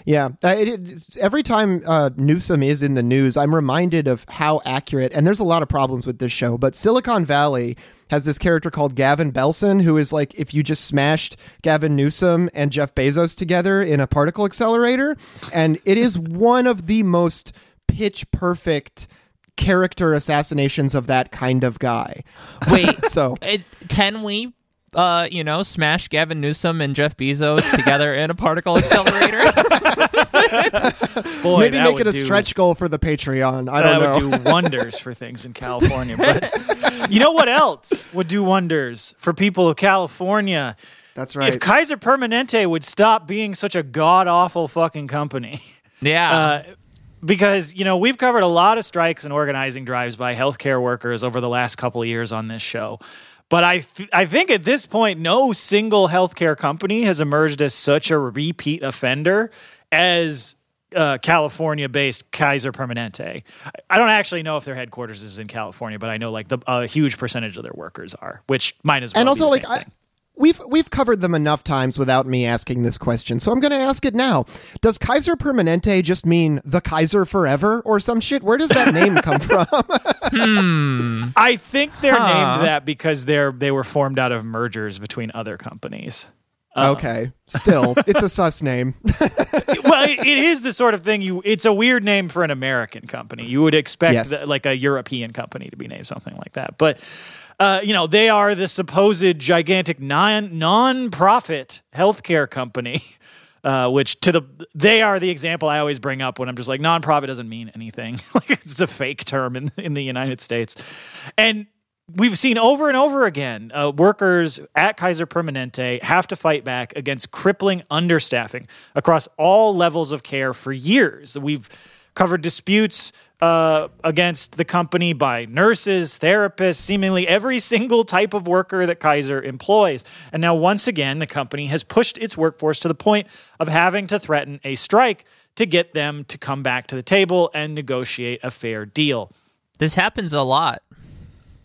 Yeah, uh, it, it, every time uh, Newsom is in the news, I'm reminded of how accurate. And there's a lot of problems with this show, but Silicon Valley has this character called Gavin Belson, who is like if you just smashed Gavin Newsom and Jeff Bezos together in a particle accelerator, and it is one of the most pitch perfect character assassinations of that kind of guy. Wait, *laughs* so it, can we uh, you know, smash Gavin Newsom and Jeff Bezos together in a particle accelerator. *laughs* Boy, Maybe make it a do, stretch goal for the Patreon. I don't know. That would do wonders for things in *laughs* California. But you know what else would do wonders for people of California? That's right. If Kaiser Permanente would stop being such a god awful fucking company. *laughs* Yeah. Uh, because you know we've covered a lot of strikes and organizing drives by healthcare workers over the last couple of years on this show. But I, th- I think at this point, no single healthcare company has emerged as such a repeat offender as uh, California based Kaiser Permanente. I don't actually know if their headquarters is in California, but I know like the, a huge percentage of their workers are, which might as well. And also, like, I, we've we've covered them enough times without me asking this question, so I'm going to ask it now. Does Kaiser Permanente just mean the Kaiser forever or some shit? Where does that name come *laughs* from? hmm. I think they're huh. named that because they're they were formed out of mergers between other companies. Uh, okay, still, it's a sus name. *laughs* well, it, it is the sort of thing you. It's a weird name for an American company. You would expect yes. the, like a European company to be named something like that, but uh, you know, they are the supposed gigantic non non-profit healthcare company. *laughs* Uh, which to the they are the example I always bring up when I'm just like nonprofit doesn't mean anything. *laughs* like it's a fake term in in the United States, and we've seen over and over again uh, workers at Kaiser Permanente have to fight back against crippling understaffing across all levels of care for years. We've covered disputes uh, against the company by nurses, therapists, seemingly every *laughs* single type of worker that Kaiser employs. And now, once again, the company has pushed its workforce to the point of having to threaten a strike to get them to come back to the table and negotiate a fair deal. This happens a lot.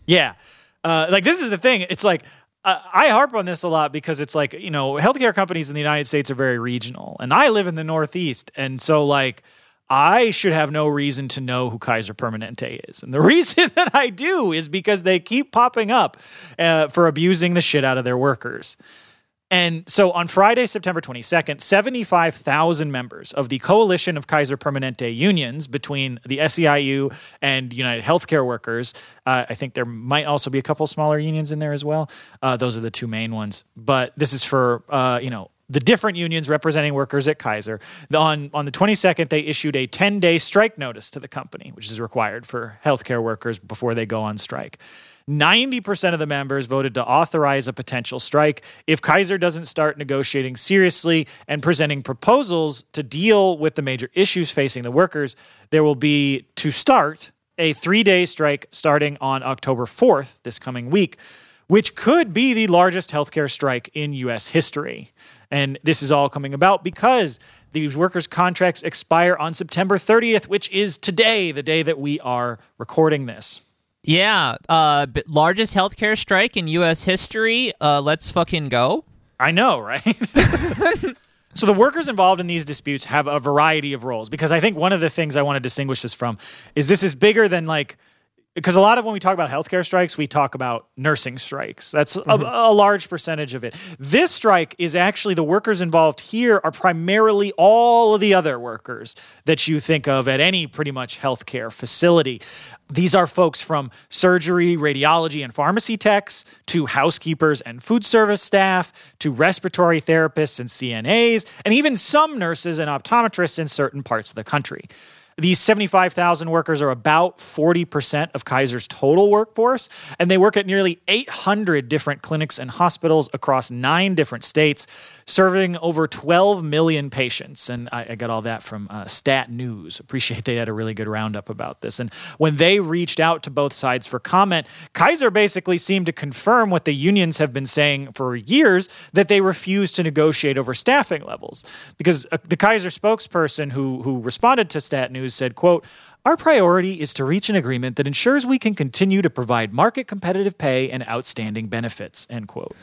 Yeah. Uh, like, this is the thing. It's like, uh, I harp on this a lot because it's like, you know, healthcare companies in the United States are very regional. And I live in the Northeast. And so, like, I should have no reason to know who Kaiser Permanente is. And the *laughs* reason that I do is because they keep popping up uh, for abusing the shit out of their workers. And so on Friday, September 22nd, 75,000 members of the coalition of Kaiser Permanente unions between the SEIU and United Healthcare Workers, uh, I think there might also be a couple smaller unions in there as well. Uh, those are the two main ones. But this is for, uh, you know, the different unions representing workers at Kaiser. On, on the 22nd, they issued a 10 day strike notice to the company, which is required for healthcare workers before they go on strike. 90% of the members voted to authorize a potential strike if Kaiser doesn't start negotiating seriously and presenting proposals to deal with the major issues facing the workers. There will be, to start, a three day strike starting on October 4th, this coming week, which could be the largest healthcare strike in U.S. history. And this is all coming about because These workers' contracts expire on September 30th, which is today, the day that we are recording this. Yeah, uh, largest healthcare strike in U.S. history. Uh, let's fucking go. I know, right? *laughs* so the workers involved in these disputes have a variety of roles because I think one of the things I want to distinguish this from is this is bigger than like because a lot of when we talk about healthcare strikes, we talk about nursing strikes. That's a, mm-hmm. a, large percentage of it. This strike is actually the workers involved here are primarily all of the other workers that you think of at any pretty much healthcare facility. These are folks from surgery, radiology, and pharmacy techs to housekeepers and food service staff to respiratory therapists and CNAs, and even some nurses and optometrists in certain parts of the country. These 75,000 workers are about 40% of Kaiser's total workforce, and they work at nearly 800 different clinics and hospitals across nine different states, serving over 12 million patients. And I, I got all that from uh, Stat News. Appreciate they had a really good roundup about this. And when they reached out to both sides for comment, Kaiser basically seemed to confirm what the unions have been saying for years that they refuse to negotiate over staffing levels. Because uh, the Kaiser spokesperson who, who responded to Stat News said, quote, our priority is to reach an agreement that ensures we can continue to provide market competitive pay and outstanding benefits, end quote.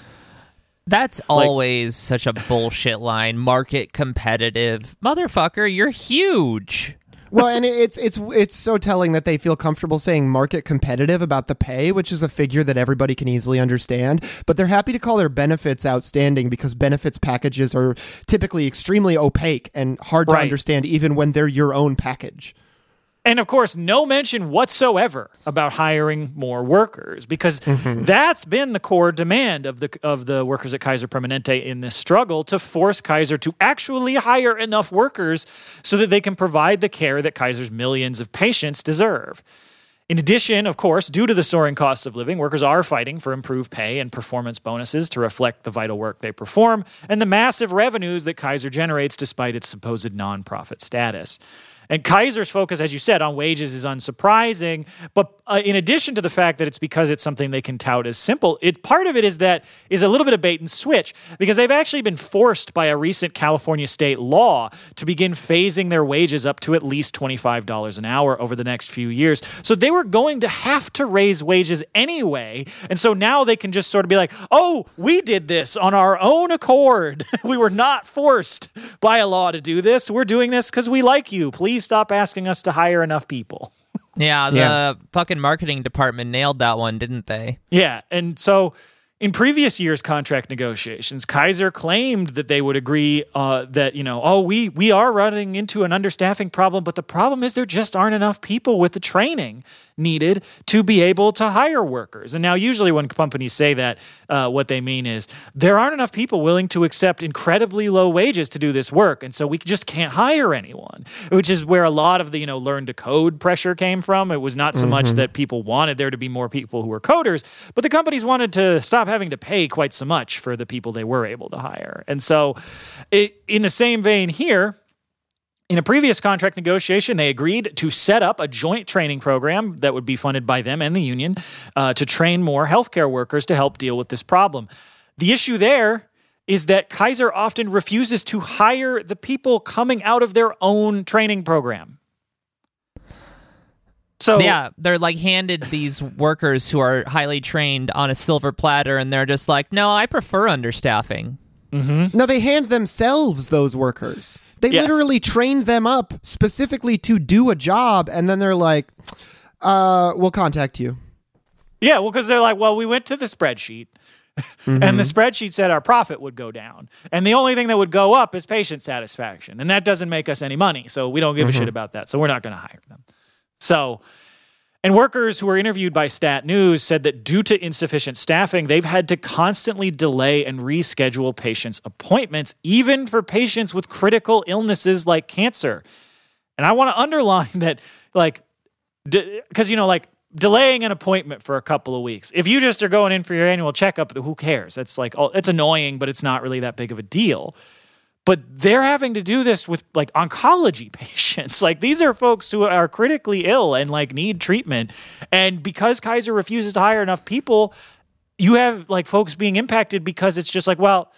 That's like, always such a bullshit line. Market competitive. Motherfucker, you're huge. Well, and it's it's it's so telling that they feel comfortable saying market competitive about the pay, which is a figure that everybody can easily understand. But they're happy to call their benefits outstanding because benefits packages are typically extremely opaque and hard to understand, even when they're your own package. And of course, no mention whatsoever about hiring more workers because mm-hmm. that's been the core demand of the of the workers at Kaiser Permanente in this struggle to force Kaiser to actually hire enough workers so that they can provide the care that Kaiser's millions of patients deserve. In addition, of course, due to the soaring costs of living, workers are fighting for improved pay and performance bonuses to reflect the vital work they perform and the massive revenues that Kaiser generates despite its supposed nonprofit status. And Kaiser's focus, as you said, on wages is unsurprising. But uh, in addition to the fact that it's because it's something they can tout as simple, it part of it is that is a little bit of bait and switch because they've actually been forced by a recent California state law to begin phasing their wages up to at least twenty five dollars an hour over the next few years. So they were going to have to raise wages anyway, and so now they can just sort of be like, "Oh, we did this on our own accord. *laughs* we were not forced by a law to do this. We're doing this because we like you. Please." Please stop asking us to hire enough people. *laughs* yeah, the yeah. fucking marketing department nailed that one, didn't they? Yeah, and so in previous years' contract negotiations, Kaiser claimed that they would agree uh, that you know, oh, we we are running into an understaffing problem, but the problem is there just aren't enough people with the training needed to be able to hire workers. And now, usually, when companies say that, uh, what they mean is there aren't enough people willing to accept incredibly low wages to do this work, and so we just can't hire anyone. Which is where a lot of the you know learn to code pressure came from. It was not so mm-hmm. much that people wanted there to be more people who were coders, but the companies wanted to stop having to pay quite so much for the people they were able to hire. And so, it, in the same vein here in a previous contract negotiation, they agreed to set up a joint training program that would be funded by them and the union uh, to train more healthcare workers to help deal with this problem. The issue there is that Kaiser often refuses to hire the people coming out of their own training program. So yeah, they're like handed these workers who are highly trained on a silver platter, and they're just like, "No, I prefer understaffing." Mm-hmm. No, they hand themselves those workers. They yes. literally train them up specifically to do a job, and then they're like, uh, "We'll contact you." Yeah, well, because they're like, "Well, we went to the spreadsheet." Mm-hmm. *laughs* and the spreadsheet said our profit would go down. And the only thing that would go up is patient satisfaction. And that doesn't make us any money. So we don't give mm-hmm. a shit about that. So we're not going to hire them. So and workers who were interviewed by Stat News said that due to insufficient staffing, they've had to constantly delay and reschedule patients' appointments, even for patients with critical illnesses like cancer. And I want to underline *laughs* that, like, because, you know, like, delaying an appointment for a couple of weeks. If you just are going in for your annual checkup, who cares? It's like, oh, it's annoying, but it's not really that big of a deal but they're having to do this with like oncology *laughs* patients. Like these are folks who are critically ill and like need treatment. And because Kaiser refuses to hire enough people, you have like folks being impacted because it's just like, well,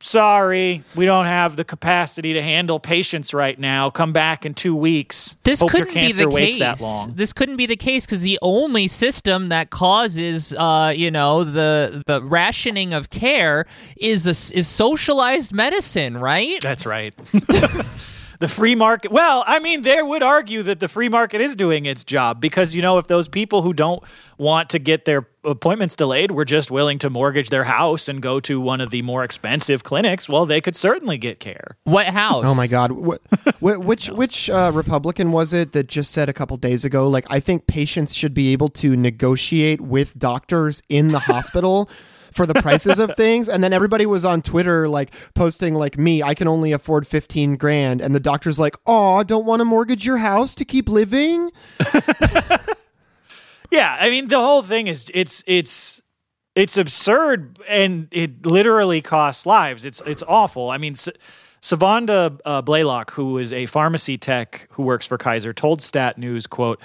sorry, we don't have the capacity to handle patients right now. Come back in two weeks. This Hope couldn't be cancer the waits case. that long. This couldn't be the case because the only system that causes, uh, you know, the the rationing of care is a, is socialized medicine, right? That's right. *laughs* the free market. Well, I mean, there would argue that the free market is doing its job because, you know, if those people who don't want to get their appointments delayed were just willing to mortgage their house and go to one of the more expensive clinics, well, they could certainly get care. What house? Oh my God! What, *laughs* which which uh, Republican was it that just said a couple days ago? Like, I think patients should be able to negotiate with doctors in the hospital for the prices of things, and then everybody was on Twitter like posting like me, I can only afford fifteen grand, and the doctor's like, "Oh, don't want to mortgage your house to keep living." *laughs* Yeah, I mean, the whole thing is it's it's it's absurd and it literally costs lives. It's it's awful. I mean, S- Savanda uh, Blaylock, who is a pharmacy tech who works for Kaiser, told Stat News, "quote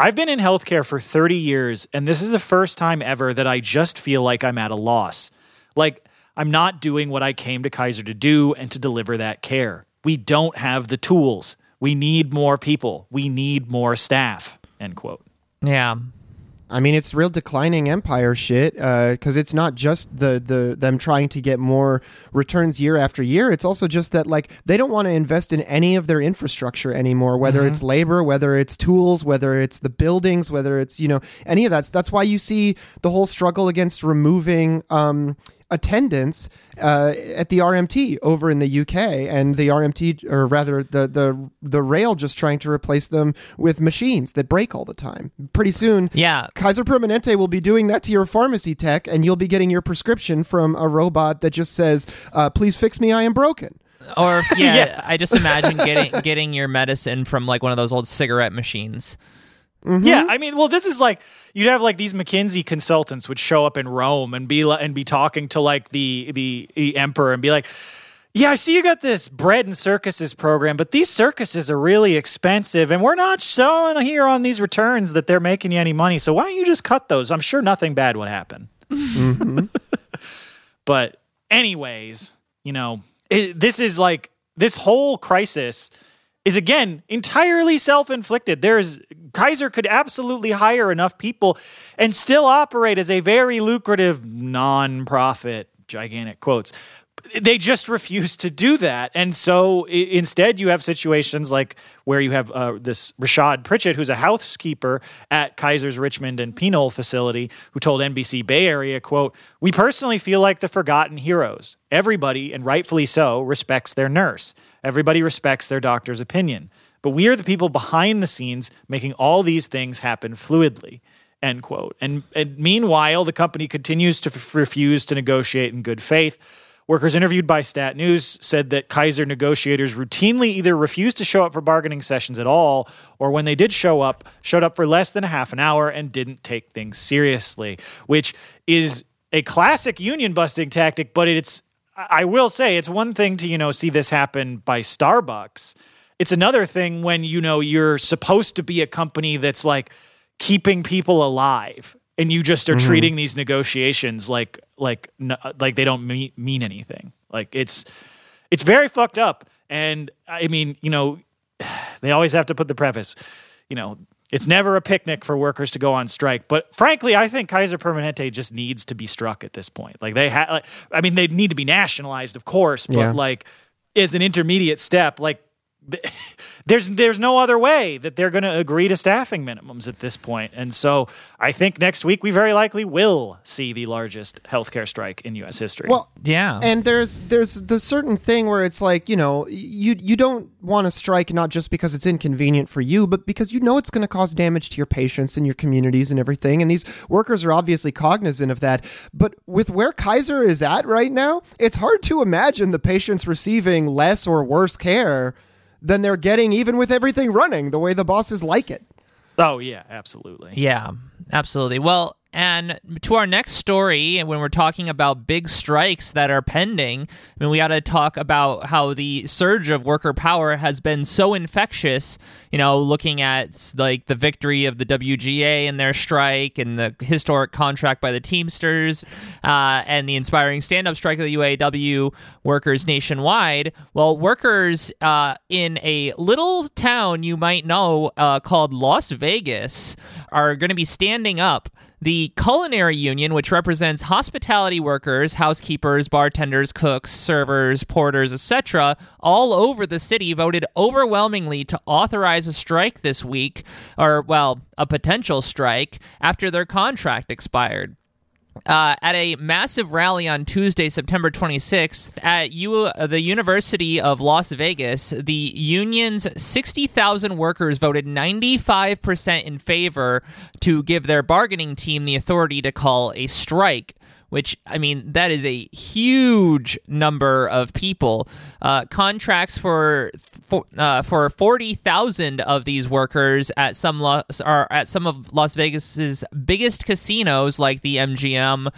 I've been in healthcare for 30 years, and this is the first time ever that I just feel like I'm at a loss. Like I'm not doing what I came to Kaiser to do and to deliver that care. We don't have the tools. We need more people. We need more staff." End quote. Yeah. I mean, it's real declining empire shit because it's not just the the them trying to get more returns year after year. It's also just that like they don't want to invest in any of their infrastructure anymore, whether it's labor, whether it's tools, whether it's the buildings, whether it's you know any of that. That's why you see the whole struggle against removing. Um, attendance uh, at the RMT over in the UK, and the RMT, or rather the the the rail, just trying to replace them with machines that break all the time. Pretty soon, Yeah. Kaiser Permanente will be doing that to your pharmacy tech, and you'll be getting your prescription from a robot that just says, uh, "Please fix me, I am broken." Or *laughs* yeah, Yeah. I just imagine getting getting your medicine from like one of those old cigarette machines. Yeah, mm-hmm. I mean, well, this is like you'd have like these McKinsey consultants would show up in Rome and be like, and be talking to like the, the the emperor and be like, "Yeah, I see you got this bread and circuses program, but these circuses are really expensive, and we're not showing here on these returns that they're making you any money. So why don't you just cut those? I'm sure nothing bad would happen." *laughs* Mm-hmm. But anyways, you know, it, this is like this whole crisis is again entirely self-inflicted. There's Kaiser could absolutely hire enough people and still operate as a very lucrative non-profit, gigantic quotes. They just refuse to do that, and so i- instead, you have situations like where you have uh, this Rashad Pritchett, who's a housekeeper at Kaiser's Richmond and Pinole facility, who told NBC Bay Area, "quote We personally feel like the forgotten heroes. Everybody, and rightfully so, respects their nurse. Everybody respects their doctor's opinion. But we are the people behind the scenes making all these things happen fluidly. End quote. And, and meanwhile, the company continues to f- refuse to negotiate in good faith. Workers interviewed by Stat News said that Kaiser negotiators routinely either refused to show up for bargaining sessions at all, or when they did show up, showed up for less than a half an hour and didn't take things seriously, which is a classic union busting tactic, but it's I will say it's one thing to, you know, see this happen by Starbucks. It's another thing when, you know, you're supposed to be a company that's like keeping people alive and you just are mm-hmm. treating these negotiations like like n- like they don't mean, mean anything. Like it's it's very fucked up. And I mean, you know, *sighs* they always have to put the preface, you know, it's never a picnic for workers to go on strike. But frankly, I think Kaiser Permanente just needs to be struck at this point. Like they have, like, I mean, they need to be nationalized, of course, but Yeah. like as an intermediate step, like *laughs* there's there's no other way that they're going to agree to staffing minimums at this point. And so I think next week we very likely will see the largest healthcare strike in U.S. history. Well, Yeah. and there's there's the certain thing where it's like you know you you don't want to strike not just because it's inconvenient for you but because you know it's going to cause damage to your patients and your communities and everything and these workers are obviously cognizant of that but with where kaiser is at right now it's hard to imagine the patients receiving less or worse care than they're getting even with everything running the way the bosses like it oh yeah, absolutely. Yeah, absolutely. Well, And to our next story, when we're talking about big strikes that are pending, I mean, we got to talk about how the surge of worker power has been so infectious. You know, looking at like the victory of the WGA and their strike, and the historic contract by the Teamsters, uh, and the inspiring stand-up strike of the UAW workers nationwide. Well, workers uh, in a little town you might know uh, called Las Vegas are going to be standing up the Culinary Union, which represents hospitality workers, housekeepers, bartenders, cooks, servers, porters, etc., all over the city, voted overwhelmingly to authorize a strike this week, or, well, a potential strike, after their contract expired. Uh, at a massive rally on Tuesday, September 26th, at U- uh, the University of Las Vegas, the union's 60,000 workers voted 95% in favor to give their bargaining team the authority to call a strike which I mean that is a huge number of people. Uh, contracts for for, uh, for forty thousand of these workers at some are at some of Las Vegas's biggest casinos, like the MGM,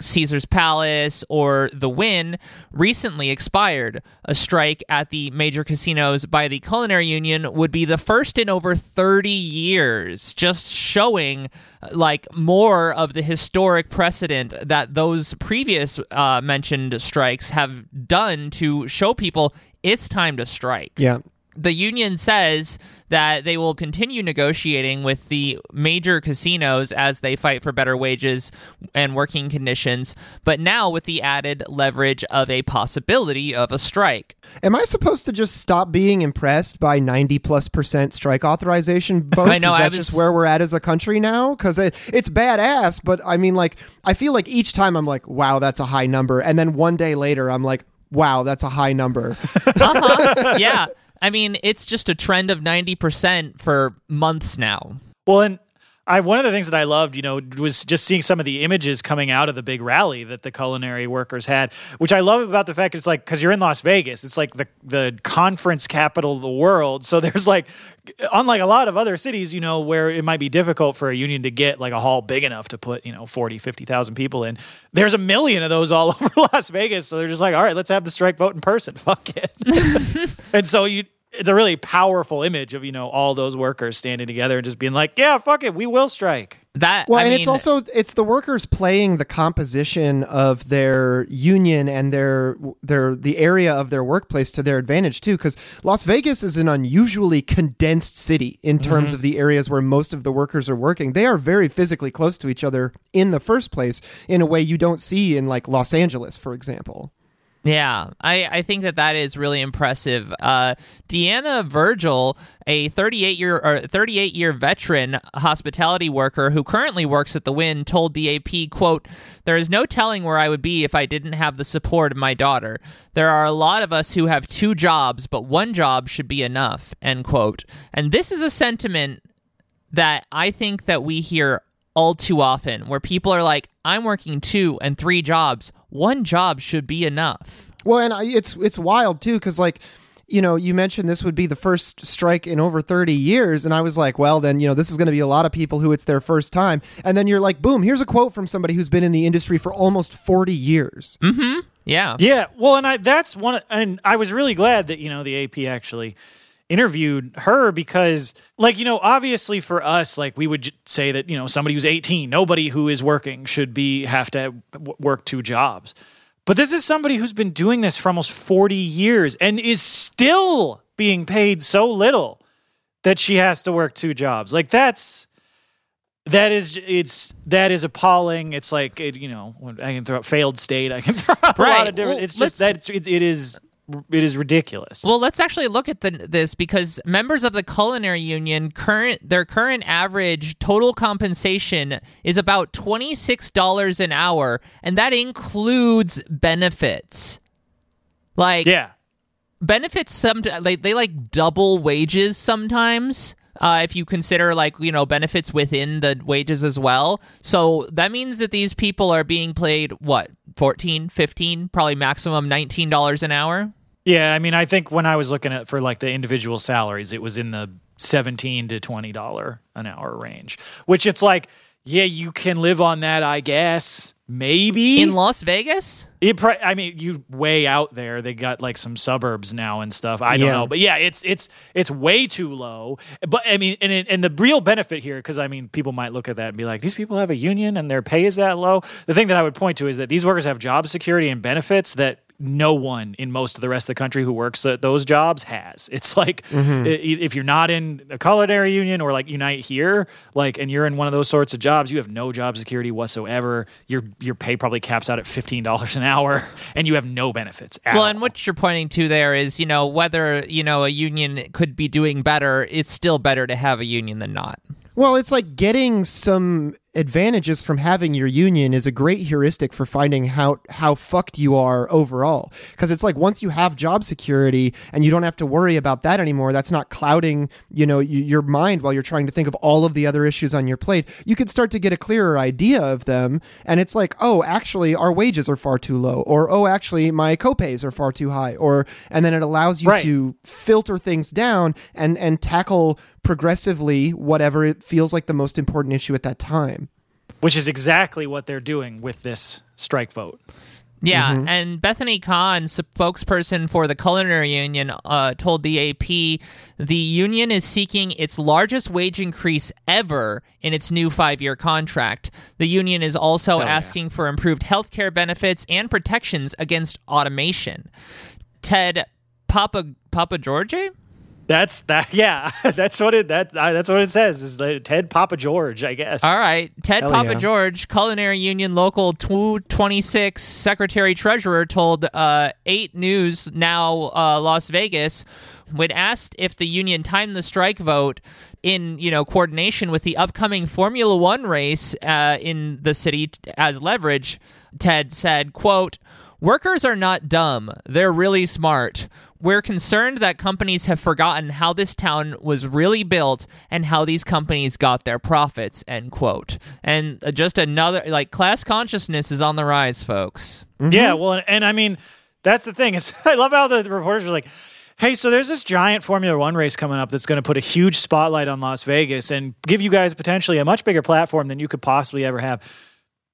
Caesar's Palace, or the Wynn, recently expired. A strike at the major casinos by the Culinary Union would be the first in over thirty years, just showing like more of the historic precedent that those previous uh, mentioned strikes have done to show people it's time to strike. Yeah. The union says that they will continue negotiating with the major casinos as they fight for better wages and working conditions, but now with the added leverage of a possibility of a strike. Am I supposed to just stop being impressed by 90 plus percent strike authorization *laughs* votes? I know, Is that I was- just where we're at as a country now? Because it, it's badass, but I mean, like, I feel like each time I'm like, wow, that's a high number. And then one day later, I'm like, wow, that's a high number. *laughs* Uh-huh. yeah. I mean, it's just a trend of 90% for months now. Well, and I one of the things that I loved, you know, was just seeing some of the images coming out of the big rally that the culinary workers had, which I love about the fact it's like because you're in Las Vegas, it's like the the conference capital of the world. So *laughs* there's like, unlike a lot of other cities, you know, where it might be difficult for a union to get like a hall big enough to put you know 40, 50,000 people in. There's a million of those all *laughs* over Las Vegas, so they're just like, all right, let's have the strike vote in person. *laughs* Fuck it. and so you it's a really powerful image of you know all those workers standing together and just being like, yeah, fuck it, we will strike. That Well, I and mean, it's also it's the workers playing the composition of their union and their their the area of their workplace to their advantage too. Because Las Vegas is an unusually condensed city in terms mm-hmm. of the areas where most of the workers are working. They are very physically close to each other in the first place in a way you don't see in like Los Angeles, for example. Yeah, I, I think that that is really impressive. Uh, Deanna Virgil, a 38 year or 38 year veteran hospitality worker who currently works at the Wynn, told the AP, "quote There is no telling where I would be if I didn't have the support of my daughter. There are a lot of us who have two jobs, but one job should be enough." End quote. And this is a sentiment that I think that we hear all too often where people are like, I'm working two and three jobs. One job should be enough. Well, and I, it's it's wild too because like you know you mentioned this would be the first strike in over 30 years and i was like well then you know this is going to be a lot of people who it's their first time and then you're like boom here's a quote from somebody who's been in the industry for almost 40 years mm-hmm. Yeah. Yeah, well, and I that's one, and I was really glad that you know the AP actually interviewed her because like you know obviously for us like we would say that you know somebody who's 18 nobody who is working should be have to work two jobs. But this is somebody who's been doing this for almost 40 years and is still being paid so little that she has to work two jobs. Like that's that is it's that is appalling. It's like it, you know i can throw out failed state i can *laughs* throw out a lot Right. of different Well, it's just that it's, it, it is it is ridiculous. Well, let's actually look at the, this because members of the culinary union current their current average total compensation is about twenty six dollars an hour, and that includes benefits. Like yeah. benefits some they, they like double wages sometimes uh, if you consider like you know benefits within the wages as well. So that means that these people are being paid what 14 15 probably maximum $19 an hour Yeah, I mean, I think when I was looking at for like the individual salaries, it was in the seventeen to twenty dollar an hour range. Which it's like Yeah, you can live on that, I guess. Maybe In Las Vegas? It pri- I mean, you way out there. They got like some suburbs now and stuff. I don't Yeah. know, but yeah, it's it's it's way too low. But I mean, and it- and the real benefit here, because I mean, people might look at that and be like, these people have a union and their pay is that low. The thing that I would point to is that these workers have job security and benefits that no one in most of the rest of the country who works at those jobs has. *laughs* It's like Mm-hmm. i- i- if you're not in a culinary union or like Unite here, like, and you're in one of those sorts of jobs, you have no job security whatsoever. Your your pay probably caps out at fifteen dollars an hour, *laughs* and you have no benefits. At Well, all. and what you're pointing to there is, you know, whether, you know, a union could be doing better, it's still better to have a union than not. Well, it's like getting some advantages from having your union is a great heuristic for finding how how fucked you are overall. Because it's like once you have job security and you don't have to worry about that anymore, that's not clouding you know y- your mind while you're trying to think of all of the other issues on your plate. You could start to get a clearer idea of them, and it's like, oh, actually, our wages are far too low, or oh, actually, my copays are far too high, or and then it allows you Right. to filter things down and and tackle progressively whatever it feels like the most important issue at that time. Which is exactly what they're doing with this strike vote. Yeah, Mm-hmm. and Bethany Khan, spokesperson for the Culinary Union, uh, told the AP the union is seeking its largest wage increase ever in its new five year contract. The union is also asking for improved health care benefits and protections against automation. Ted Papa Papa George? That's that. *laughs* Yeah, that's what it. That uh, that's what it says. Is like Ted Pappageorge? I guess. All right. Ted Hell Papa yeah. George, Culinary Union Local 226 Secretary Treasurer, told uh, 8 News, now uh, Las Vegas, when asked if the union timed the strike vote in you know coordination with the upcoming Formula One race uh, in the city as leverage, Ted said, "quote." Workers are not dumb. They're really smart. We're concerned that companies have forgotten how this town was really built and how these companies got their profits, end quote. And uh, just another, like, class consciousness is on the rise, folks. Yeah, well, and, and I mean, that's the thing *laughs* is, I love how the reporters are like, "Hey, so there's this giant Formula One race coming up that's going to put a huge spotlight on Las Vegas and give you guys potentially a much bigger platform than you could possibly ever have."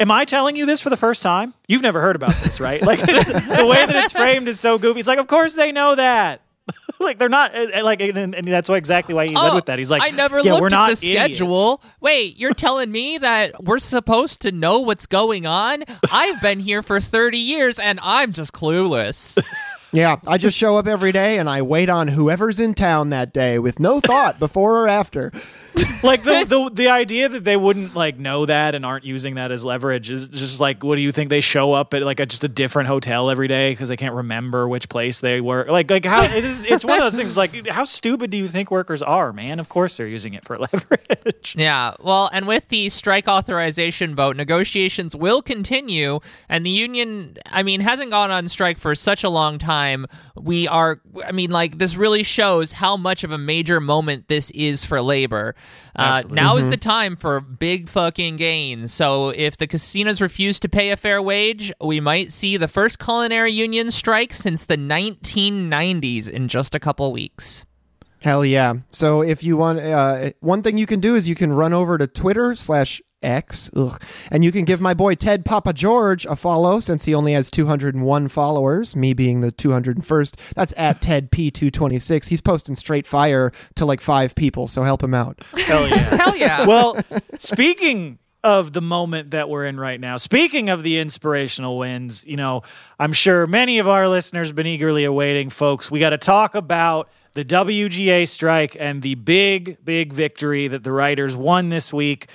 Am I telling you this for the first time? You've never heard about this, right? Like *laughs* the way that it's framed is so goofy. It's like, of course they know that. *laughs* like they're not uh, uh, like, and, and that's why exactly why he led with that. He's like, Oh, I never yeah, looked we're at not the idiots." schedule. Wait, you're telling me that we're supposed to know what's going on? I've been here for 30 years and I'm just clueless. *laughs* Yeah, I just show up every day and I wait on whoever's in town that day with no thought before or after. *laughs* like the, the *laughs* the idea that they wouldn't like know that and aren't using that as leverage is just like what do you think they show up at like a, just a different hotel every day because they can't remember which place they were like like how it is it's one of those things like how stupid do you think workers are man of course they're using it for *laughs* leverage Yeah, well, and with the strike authorization vote, negotiations will continue, and the union, I mean, hasn't gone on strike for such a long time. We are, I mean, like, this really shows how much of a major moment this is for labor. Uh, Absolutely. now is the time for big fucking gains. So if the casinos refuse to pay a fair wage, we might see the first culinary union strike since the 1990s in just a couple weeks. Hell yeah. So if you want, uh, one thing you can do is you can run over to Twitter slash X, ugh, and you can give my boy Ted Pappageorge a follow since he only has 201 followers, me being the 201st. That's at *laughs* Ted P226. He's posting straight fire to like five people, so help him out. *laughs* hell yeah *laughs* Hell yeah. well speaking of the moment that we're in right now speaking of the inspirational wins you know i'm sure many of our listeners have been eagerly awaiting folks we got to talk about the wga strike and the big big victory that the writers won this week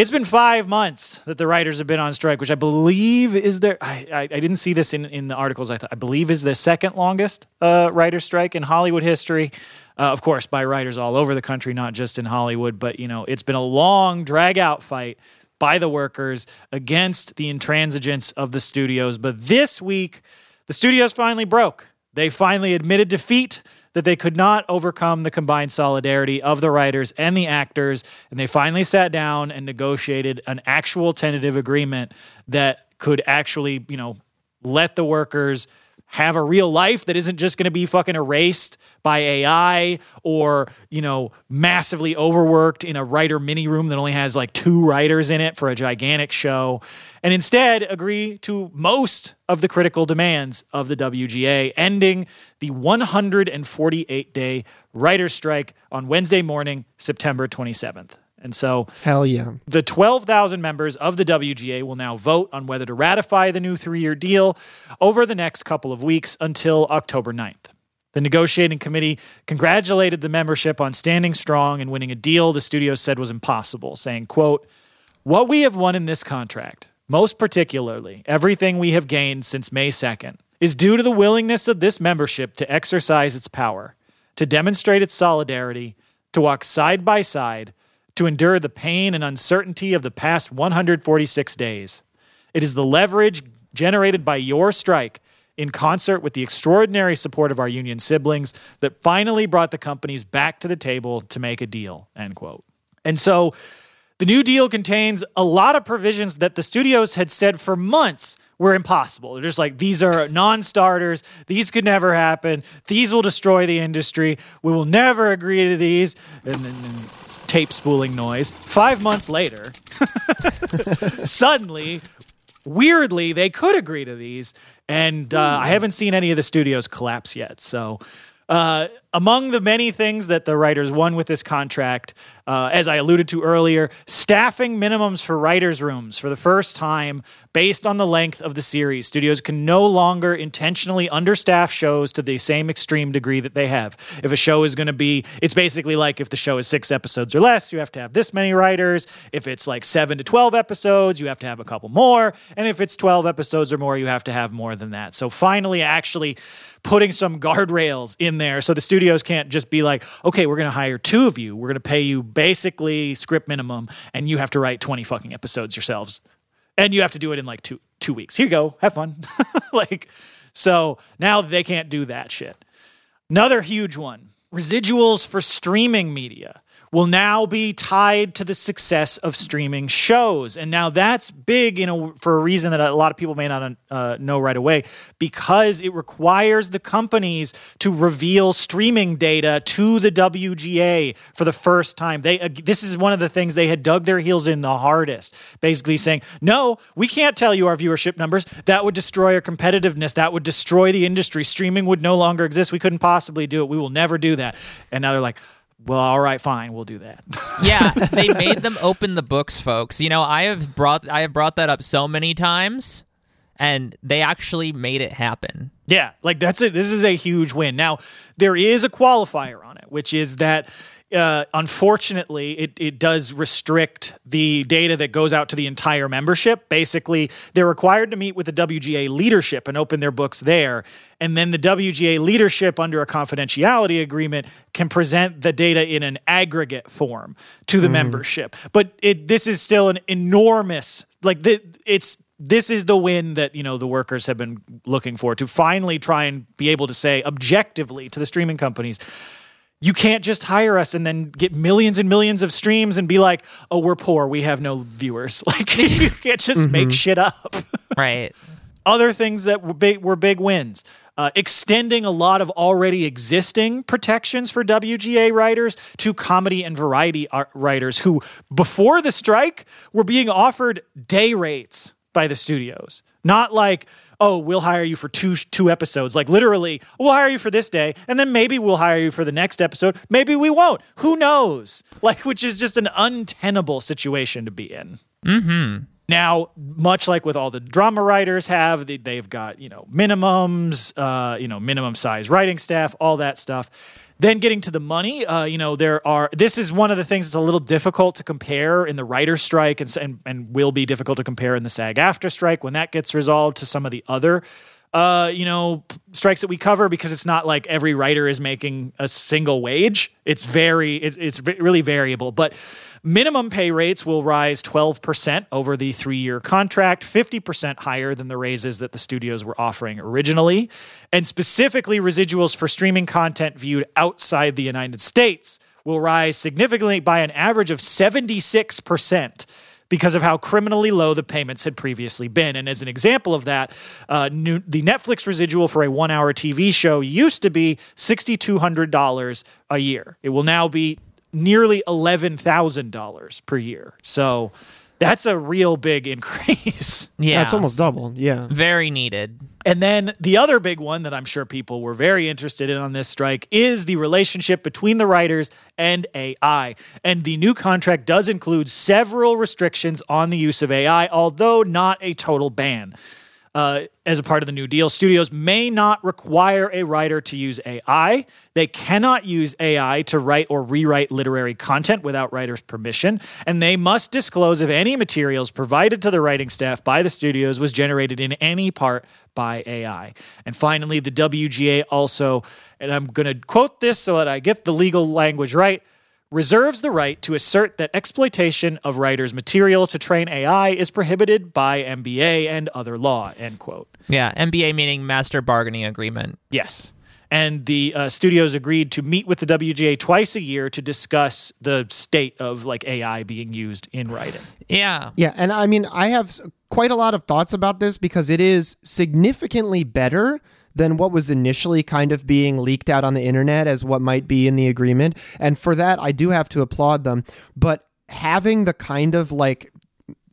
it's been five months that the writers have been on strike, which I believe is their. I, I, I didn't see this in, in the articles. I, th- I believe is the second longest uh, writer strike in Hollywood history. Uh, of course, by writers all over the country, not just in Hollywood. But you know, it's been a long, drag out fight by the workers against the intransigence of the studios. But this week, the studios finally broke. They finally admitted defeat that they could not overcome the combined solidarity of the writers and the actors. And they finally sat down and negotiated an actual tentative agreement that could actually, you know, let the workers have a real life that isn't just going to be fucking erased by AI or, you know, massively overworked in a writer mini room that only has like two writers in it for a gigantic show, and instead agree to most of the critical demands of the WGA, ending the 148 day writer's strike on Wednesday morning, September 27th. And so Hell yeah. the 12,000 members of the WGA will now vote on whether to ratify the new three year deal over the next couple of weeks until October 9th. The negotiating committee congratulated the membership on standing strong and winning a deal the studio said was impossible, saying, quote, What we have won in this contract, most particularly everything we have gained since May 2nd, is due to the willingness of this membership to exercise its power, to demonstrate its solidarity, to walk side by side, to endure the pain and uncertainty of the past 146 days. It is the leverage generated by your strike in concert with the extraordinary support of our union siblings that finally brought the companies back to the table to make a deal end quote and so the new deal contains a lot of provisions that the studios had said for months were impossible. They're just like, these are non starters. These could never happen. These will destroy the industry. We will never agree to these. And then tape spooling noise. Five months later, *laughs* suddenly, weirdly, they could agree to these. And uh, I haven't seen any of the studios collapse yet. So. Uh, among the many things that the writers won with this contract, uh, as I alluded to earlier, staffing minimums for writers' rooms for the first time based on the length of the series. Studios can no longer intentionally understaff shows to the same extreme degree that they have. If a show is going to be, it's basically like if the show is six episodes or less, you have to have this many writers. If it's like seven to 12 episodes, you have to have a couple more. And if it's 12 episodes or more, you have to have more than that. So finally, actually, putting some *laughs* guardrails in there so the studios can't just be like, okay, we're going to hire two of you. We're going to pay you basically script minimum and you have to write 20 fucking episodes yourselves. And you have to do it in like two two weeks. Here you go. Have fun. *laughs* like so now they can't do that shit. Another huge one. Residuals for streaming media will now be tied to the success of streaming shows. And now that's big, you know, for a reason that a lot of people may not uh, know right away, because it requires the companies to reveal streaming data to the WGA for the first time. They uh, this is one of the things they had dug their heels in the hardest, basically saying, "No, we can't tell you our viewership numbers. That would destroy our competitiveness. That would destroy the industry. Streaming would no longer exist. We couldn't possibly do it. We will never do that." And now they're like, well, all right, fine, we'll do that. *laughs* yeah, they made them open the books, folks. You know, I have brought I have brought that up so many times, and they actually made it happen. Yeah, like that's it. This is a huge win. Now, there is a qualifier on it, which is that uh, unfortunately, it, it does restrict the data that goes out to the entire membership. Basically, they're required to meet with the WGA leadership and open their books there. And then the WGA leadership, under a confidentiality agreement, can present the data in an aggregate form to the mm. membership. But it, this is still an enormous, like, the, it's this is the win that you know the workers have been looking for to finally try and be able to say objectively to the streaming companies you can't just hire us and then get millions and millions of streams and be like, "Oh, we're poor, we have no viewers." *laughs* Like you can't just mm-hmm. make shit up. right. Other things that were big were big wins. Uh, extending a lot of already existing protections for WGA writers to comedy and variety writers who, before the strike, were being offered day rates by the studios. Not like, oh, we'll hire you for two two episodes. Like literally, we'll hire you for this day, and then maybe we'll hire you for the next episode. Maybe we won't. Who knows? *laughs* Like, which is just an untenable situation to be in. Mm-hmm. Now, much like with all the drama writers have, they've got you know minimums, uh, you know minimum size writing staff, all that stuff. Then getting to the money, uh, you know, there are. This is one of the things that's a little difficult to compare in the writer's strike, and, and and will be difficult to compare in the SAG AFTRA strike when that gets resolved to some of the other uh, you know, strikes that we cover because it's not like every writer is making a single wage. It's very, it's, it's really variable. But minimum pay rates will rise 12% over the three year contract, 50% higher than the raises that the studios were offering originally. And specifically, residuals for streaming content viewed outside the United States will rise significantly by an average of 76% because of how criminally low the payments had previously been. And as an example of that, uh, new, the Netflix residual for a one hour TV show used to be $6,200 a year. It will now be nearly $11,000 per year. So that's a real big *laughs* increase. Yeah, it's almost double. Yeah. very needed. And then the other big one that I'm sure people were very interested in on this strike is the relationship between the writers and AI. And the new contract does include several restrictions on the use of AI, although not a total ban. Uh, as a part of the New Deal, studios may not require a writer to use AI. They cannot use AI to write or rewrite literary content without writers' permission. And they must disclose if any materials provided to the writing staff by the studios was generated in any part by AI. And finally, the WGA also, and I'm going to quote this so that I get the legal language right reserves the right to assert that exploitation of writers' material to train AI is prohibited by MBA and other law. End quote. Yeah, MBA meaning Master Bargaining Agreement. Yes. And the uh, studios agreed to meet with the WGA twice a year to discuss the state of like AI being used in writing. Yeah, Yeah, and I mean, I have quite a lot of thoughts about this because it is significantly better than what was initially kind of being leaked out on the internet as what might be in the agreement. And for that, I do have to applaud them. But having the kind of like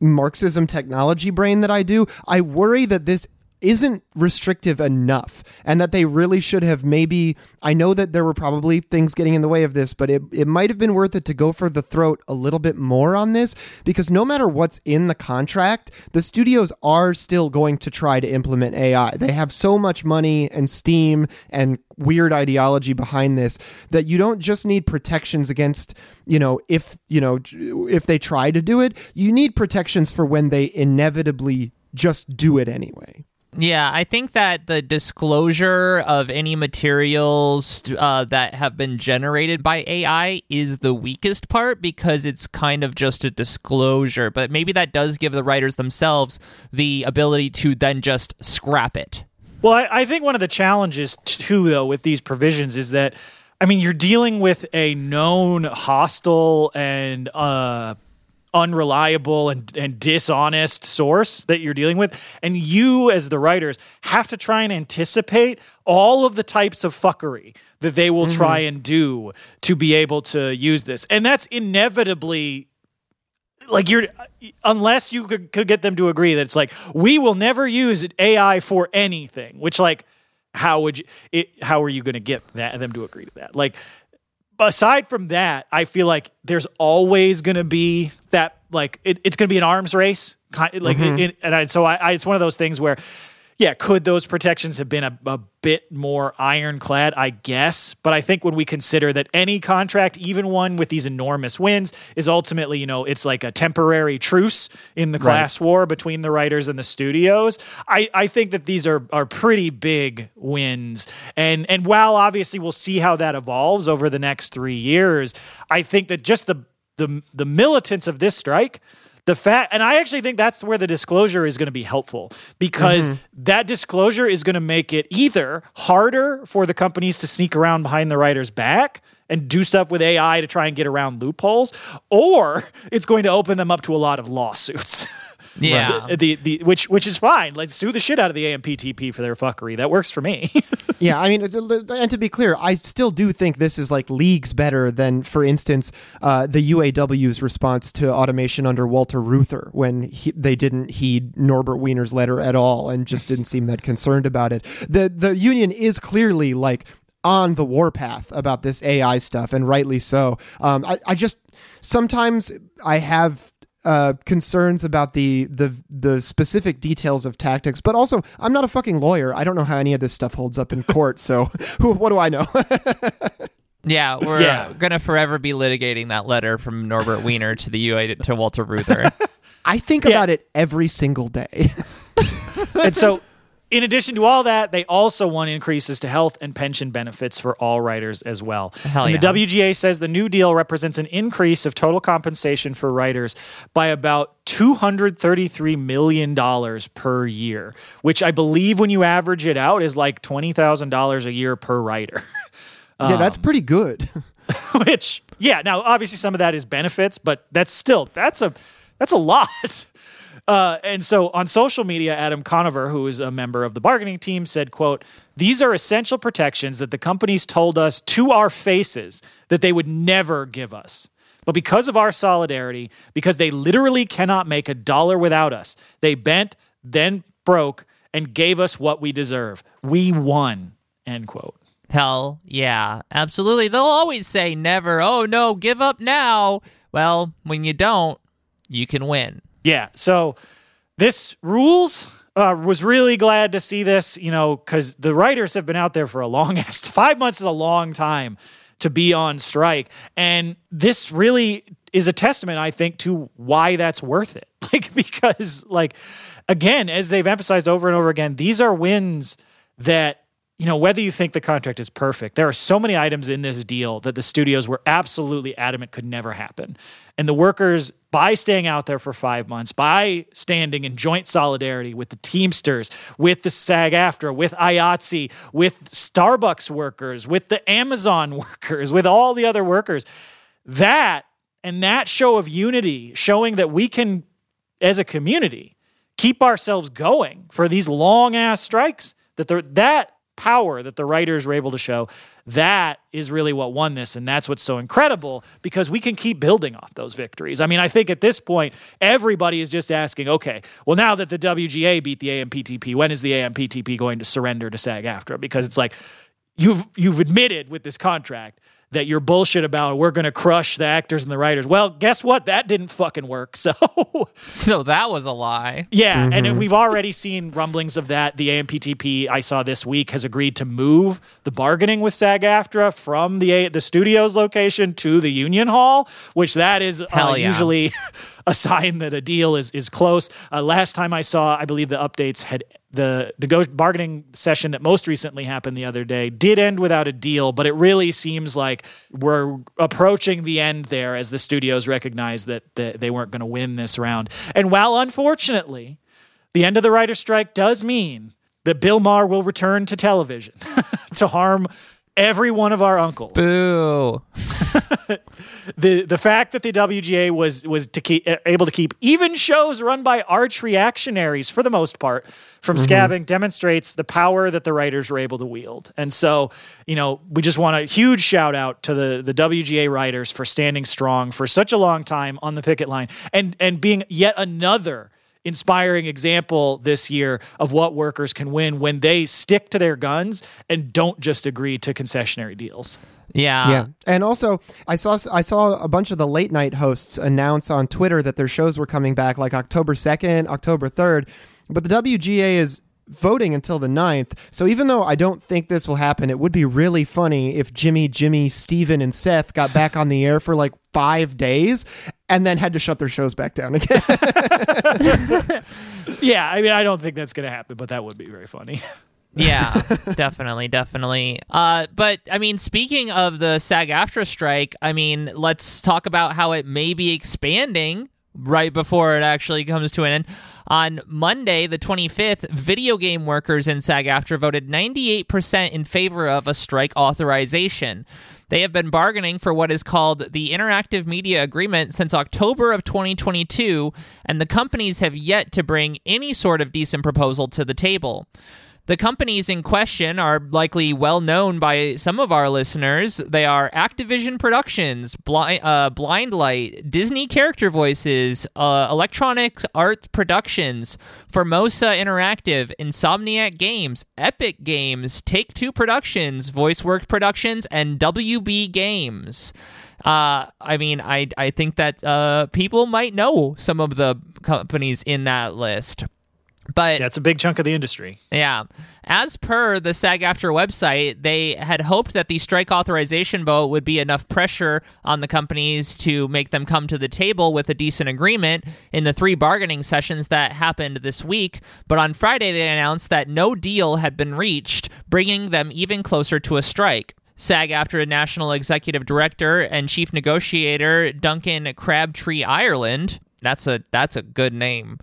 Marxism technology brain that I do, I worry that this isn't restrictive enough and that they really should have maybe I know that there were probably things getting in the way of this but it, it might have been worth it to go for the throat a little bit more on this because no matter what's in the contract the studios are still going to try to implement AI they have so much money and steam and weird ideology behind this that you don't just need protections against you know if you know if they try to do it you need protections for when they inevitably just do it anyway Yeah, I think that the disclosure of any materials uh, that have been generated by AI is the weakest part because it's kind of just a disclosure. But maybe that does give the writers themselves the ability to then just scrap it. Well, I, I think one of the challenges too, though, with these provisions is that, I mean, you're dealing with a known hostile and uh, unreliable and, and dishonest source that you're dealing with, and you, as the writers, have to try and anticipate all of the types of fuckery that they will try mm-hmm. and do to be able to use this, and that's inevitably like you're unless you could, could get them to agree that it's like we will never use AI for anything. Which like how would you? It, how are you going to get that them to agree to that? Like aside from that, I feel like there's always going to be that like it, it's going to be an arms race. Kind like mm-hmm. it, and I, so I, I, it's one of those things where. Yeah, could those protections have been a, a bit more ironclad? I guess. But I think when we consider that any contract, even one with these enormous wins, is ultimately, you know, it's like a temporary truce in the class war between the writers and the studios. I, I think that these are are pretty big wins. And and while obviously we'll see how that evolves over the next three years, I think that just the the the militants of this strike the fact and i actually think that's where the disclosure is going to be helpful because mm-hmm. that disclosure is going to make it either harder for the companies to sneak around behind the writer's back and do stuff with ai to try and get around loopholes or it's going to open them up to a lot of lawsuits *laughs* Yeah. So, the, the which which is fine like sue the shit out of the amptp for their fuckery that works for me *laughs* yeah, I mean, and to be clear, I still do think this is like leagues better than, for instance, uh, the UAW's response to automation under Walter Reuther when he, they didn't heed Norbert Wiener's letter at all and just didn't seem that concerned about it. The the union is clearly like on the warpath about this AI stuff, and rightly so. Um, I, I just sometimes I have uh, concerns about the the the specific details of tactics, but also I'm not a fucking lawyer. I don't know how any of this stuff holds up in court. So *laughs* who, what do I know? *laughs* Yeah, we're Yeah. gonna forever be litigating that letter from Norbert Wiener to the UA to Walter Reuther. *laughs* I think Yeah. about it every single day. and so in addition to all that, they also want increases to health and pension benefits for all writers as well. Hell and yeah. the WGA says the new deal represents an increase of total compensation for writers by about $233 million per year, which I believe when you average it out is like $20,000 a year per writer. *laughs* yeah, that's um, pretty good. *laughs* *laughs* which, yeah, now obviously some of that is benefits, but that's still, that's a. That's a lot. Uh, and so on social media, Adam Conover, who is a member of the bargaining team, said, quote, these are essential protections that the companies told us to our faces that they would never give us. But because of our solidarity, because they literally cannot make a dollar without us, they bent, then broke, and gave us what we deserve. We won. End quote. Hell yeah, absolutely. They'll always say never, oh no, give up now. Well, when you don't, you can win. Yeah. So this rules. Uh, was really glad to see this, you know, because the writers have been out there for a long *laughs* ass. Five months is a long time to be on strike, and this really is a testament, I think, to why that's worth it. *laughs* Like because, like, again, as they've emphasized over and over again, these are wins that you know, whether you think the contract is perfect, there are so many items in this deal that the studios were absolutely adamant could never happen. And the workers, by staying out there for five months, by standing in joint solidarity with the Teamsters, with the SAG AFTRA, with IATSE, with Starbucks workers, with the Amazon *laughs* workers, with all the other workers, that and that show of unity, showing that we can, as a community, keep ourselves going for these long ass strikes, that that power that the writers were able to show, that is really what won this. And that's what's so incredible because we can keep building off those victories. I mean, I think at this point, everybody is just asking, okay, well, now that the WGA beat the AMPTP, when is the AMPTP going to surrender to SAG AFTRA? Because it's like, you've you've admitted with this contract that you're bullshit about we're going to crush the actors and the writers. Well, guess what? That didn't fucking work. *laughs* So So that was a lie. Yeah, mm-hmm. and we've already seen rumblings of that. The AMPTP I saw this week has agreed to move the bargaining with SAG-AFTRA from the the studio's location to the union hall, which that is uh, yeah. usually *laughs* a sign that a deal is is close. Uh, last time I saw, I believe the updates had the nego- bargaining session that most recently happened the other day did end without a deal, but it really seems like we're approaching the end there as the studios recognize that the, they weren't going to win this round. And while unfortunately, the end of the writer strike does mean that Bill Maher will return to television *laughs* to harm every one of our uncles. Boo. *laughs* the the fact that the WGA was was to keep able to keep even shows run by arch reactionaries for the most part from mm-hmm. scabbing demonstrates the power that the writers were able to wield. And so, you know, we just want a huge shout out to the the WGA writers for standing strong for such a long time on the picket line and and being yet another inspiring example this year of what workers can win when they stick to their guns and don't just agree to concessionary deals. Yeah. Yeah. And also, I saw I saw a bunch of the late night hosts announce on Twitter that their shows were coming back like October 2nd, October 3rd, but the WGA is voting until the 9th. So even though I don't think this will happen, it would be really funny if Jimmy, Jimmy, Stephen, and Seth got back on the air for like five days and then had to shut their shows back down again. *laughs* *laughs* yeah, I mean, I don't think that's going to happen, but that would be very funny. *laughs* yeah, definitely, definitely. Uh, but I mean, speaking of the SAG-AFTRA strike, I mean, let's talk about how it may be expanding right before it actually comes to an end. On Monday, the 25th, video game workers in SAG AFTRA voted 98% in favor of a strike authorization. They have been bargaining for what is called the Interactive Media Agreement since October of 2022, and the companies have yet to bring any sort of decent proposal to the table. The companies in question are likely well known by some of our listeners. They are Activision Productions, Blind, uh, Blindlight, Disney Character Voices, uh, Electronic Arts Productions, Formosa Interactive, Insomniac Games, Epic Games, Take Two Productions, VoiceWorks Productions, and WB Games. Uh, I mean, I I think that uh, people might know some of the companies in that list. But that's a big chunk of the industry. Yeah. As per the SAG AFTRA website, they had hoped that the strike authorization vote would be enough pressure on the companies to make them come to the table with a decent agreement in the three bargaining sessions that happened this week. But on Friday, they announced that no deal had been reached, bringing them even closer to a strike. SAG AFTRA National Executive Director and Chief Negotiator Duncan Crabtree Ireland that's a that's a good name.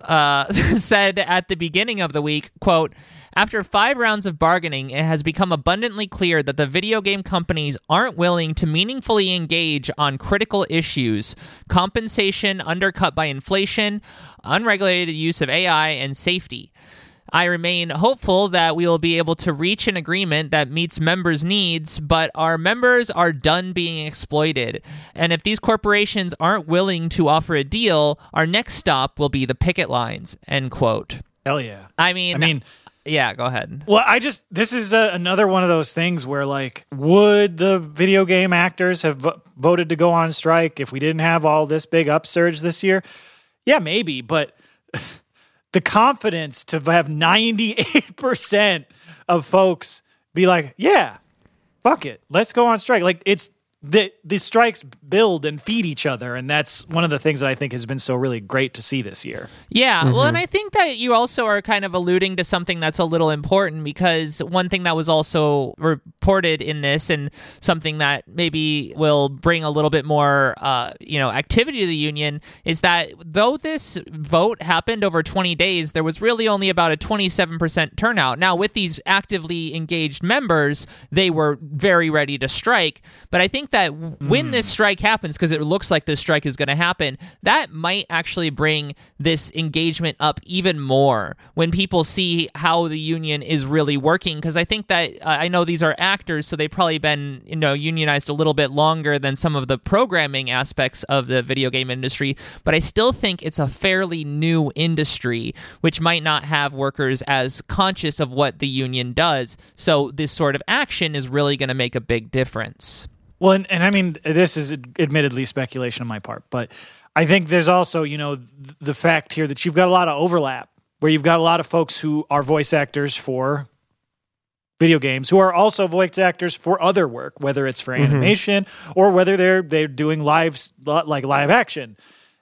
Uh, *laughs* said at the beginning of the week, quote, after five rounds of bargaining, it has become abundantly clear that the video game companies aren't willing to meaningfully engage on critical issues: compensation undercut by inflation, unregulated use of AI, and safety. I remain hopeful that we will be able to reach an agreement that meets members' needs, but our members are done being exploited. And if these corporations aren't willing to offer a deal, our next stop will be the picket lines. End quote. Hell yeah. I mean, I mean, yeah, go ahead. Well, I just this is uh another one of those things where like would the video game actors have vo- voted to go on strike if we didn't have all this big upsurge this year? Yeah, maybe, but *laughs* the confidence to have 98% of folks be like, "Yeah, fuck it. Let's go on strike." Like it's the the strikes build and feed each other and that's one of the things that I think has been so really great to see this year. Yeah, well, and I think that you also are kind of alluding to something that's a little important because one thing that was also reported in this, and something that maybe will bring a little bit more, uh, you know, activity to the union, is that though this vote happened over 20 days, there was really only about a 27% turnout. Now, with these actively engaged members, they were very ready to strike, but I think that when this strike happens, because it looks like this strike is going to happen, that might actually bring this engagement up even more when people see how the union is really working. Because I think that uh, I know these are actors, so they've probably been you know unionized a little bit longer than some of the programming aspects of the video game industry. But I still think it's a fairly new industry, which might not have workers as conscious of what the union does. So this sort of action is really going to make a big difference. Well, and, and I mean, this is admittedly speculation on my part, but I think there's also, you know, the fact here that you've got a lot of overlap where you've got a lot of folks who are voice actors for video games who are also voice actors for other work, whether it's for mm-hmm. animation or whether they're they're doing live like live action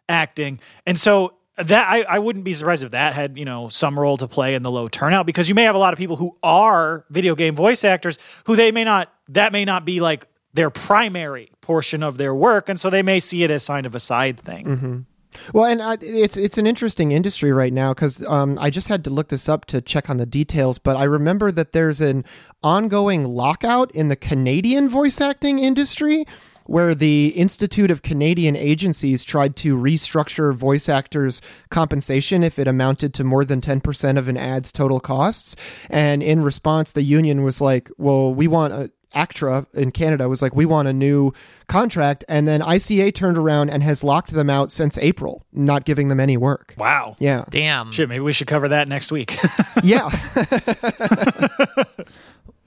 acting. And so that I, I wouldn't be surprised if that had, you know, some role to play in the low turnout because you may have a lot of people who are video game voice actors who they may not that may not be like their primary portion of their work and so they may see it as kind of a side thing. Well, and uh, it's it's an interesting industry right now because um, I just had to look this up to check on the details, but I remember that there's an ongoing lockout in the Canadian voice acting industry. Where the Institute of Canadian Agencies tried to restructure voice actors' compensation if it amounted to more than 10% of an ad's total costs. And in response, the union was like, well, we want a, ACTRA in Canada was like, we want a new contract. And then ICA turned around and has locked them out since April, not giving them any work. Wow. Yeah. Damn. Shit, maybe we should cover that next week. *laughs* Yeah. *laughs*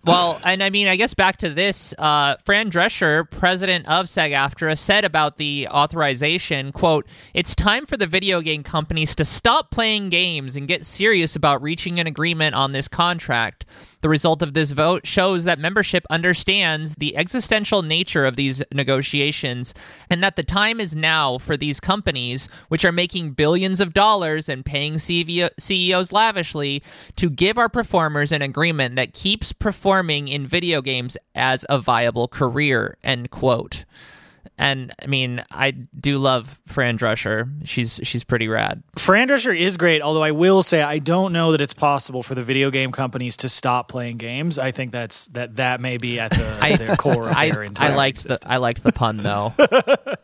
Well, and I mean, I guess back to this, uh, Fran Drescher, president of SAG-AFTRA, said about the authorization, quote, It's time for the video game companies to stop playing games and get serious about reaching an agreement on this contract. The result of this vote shows that membership understands the existential nature of these negotiations and that the time is now for these companies, which are making billions of dollars and paying CEO CEOs lavishly, to give our performers an agreement that keeps performing in video games as a viable career. End quote. And I mean, I do love Fran Drescher. She's she's pretty rad. Fran Drescher is great, although I will say I don't know that it's possible for the video game companies to stop playing games. I think that's that that may be at the *laughs* I- their core of I, their I liked the. I liked the pun though. *laughs*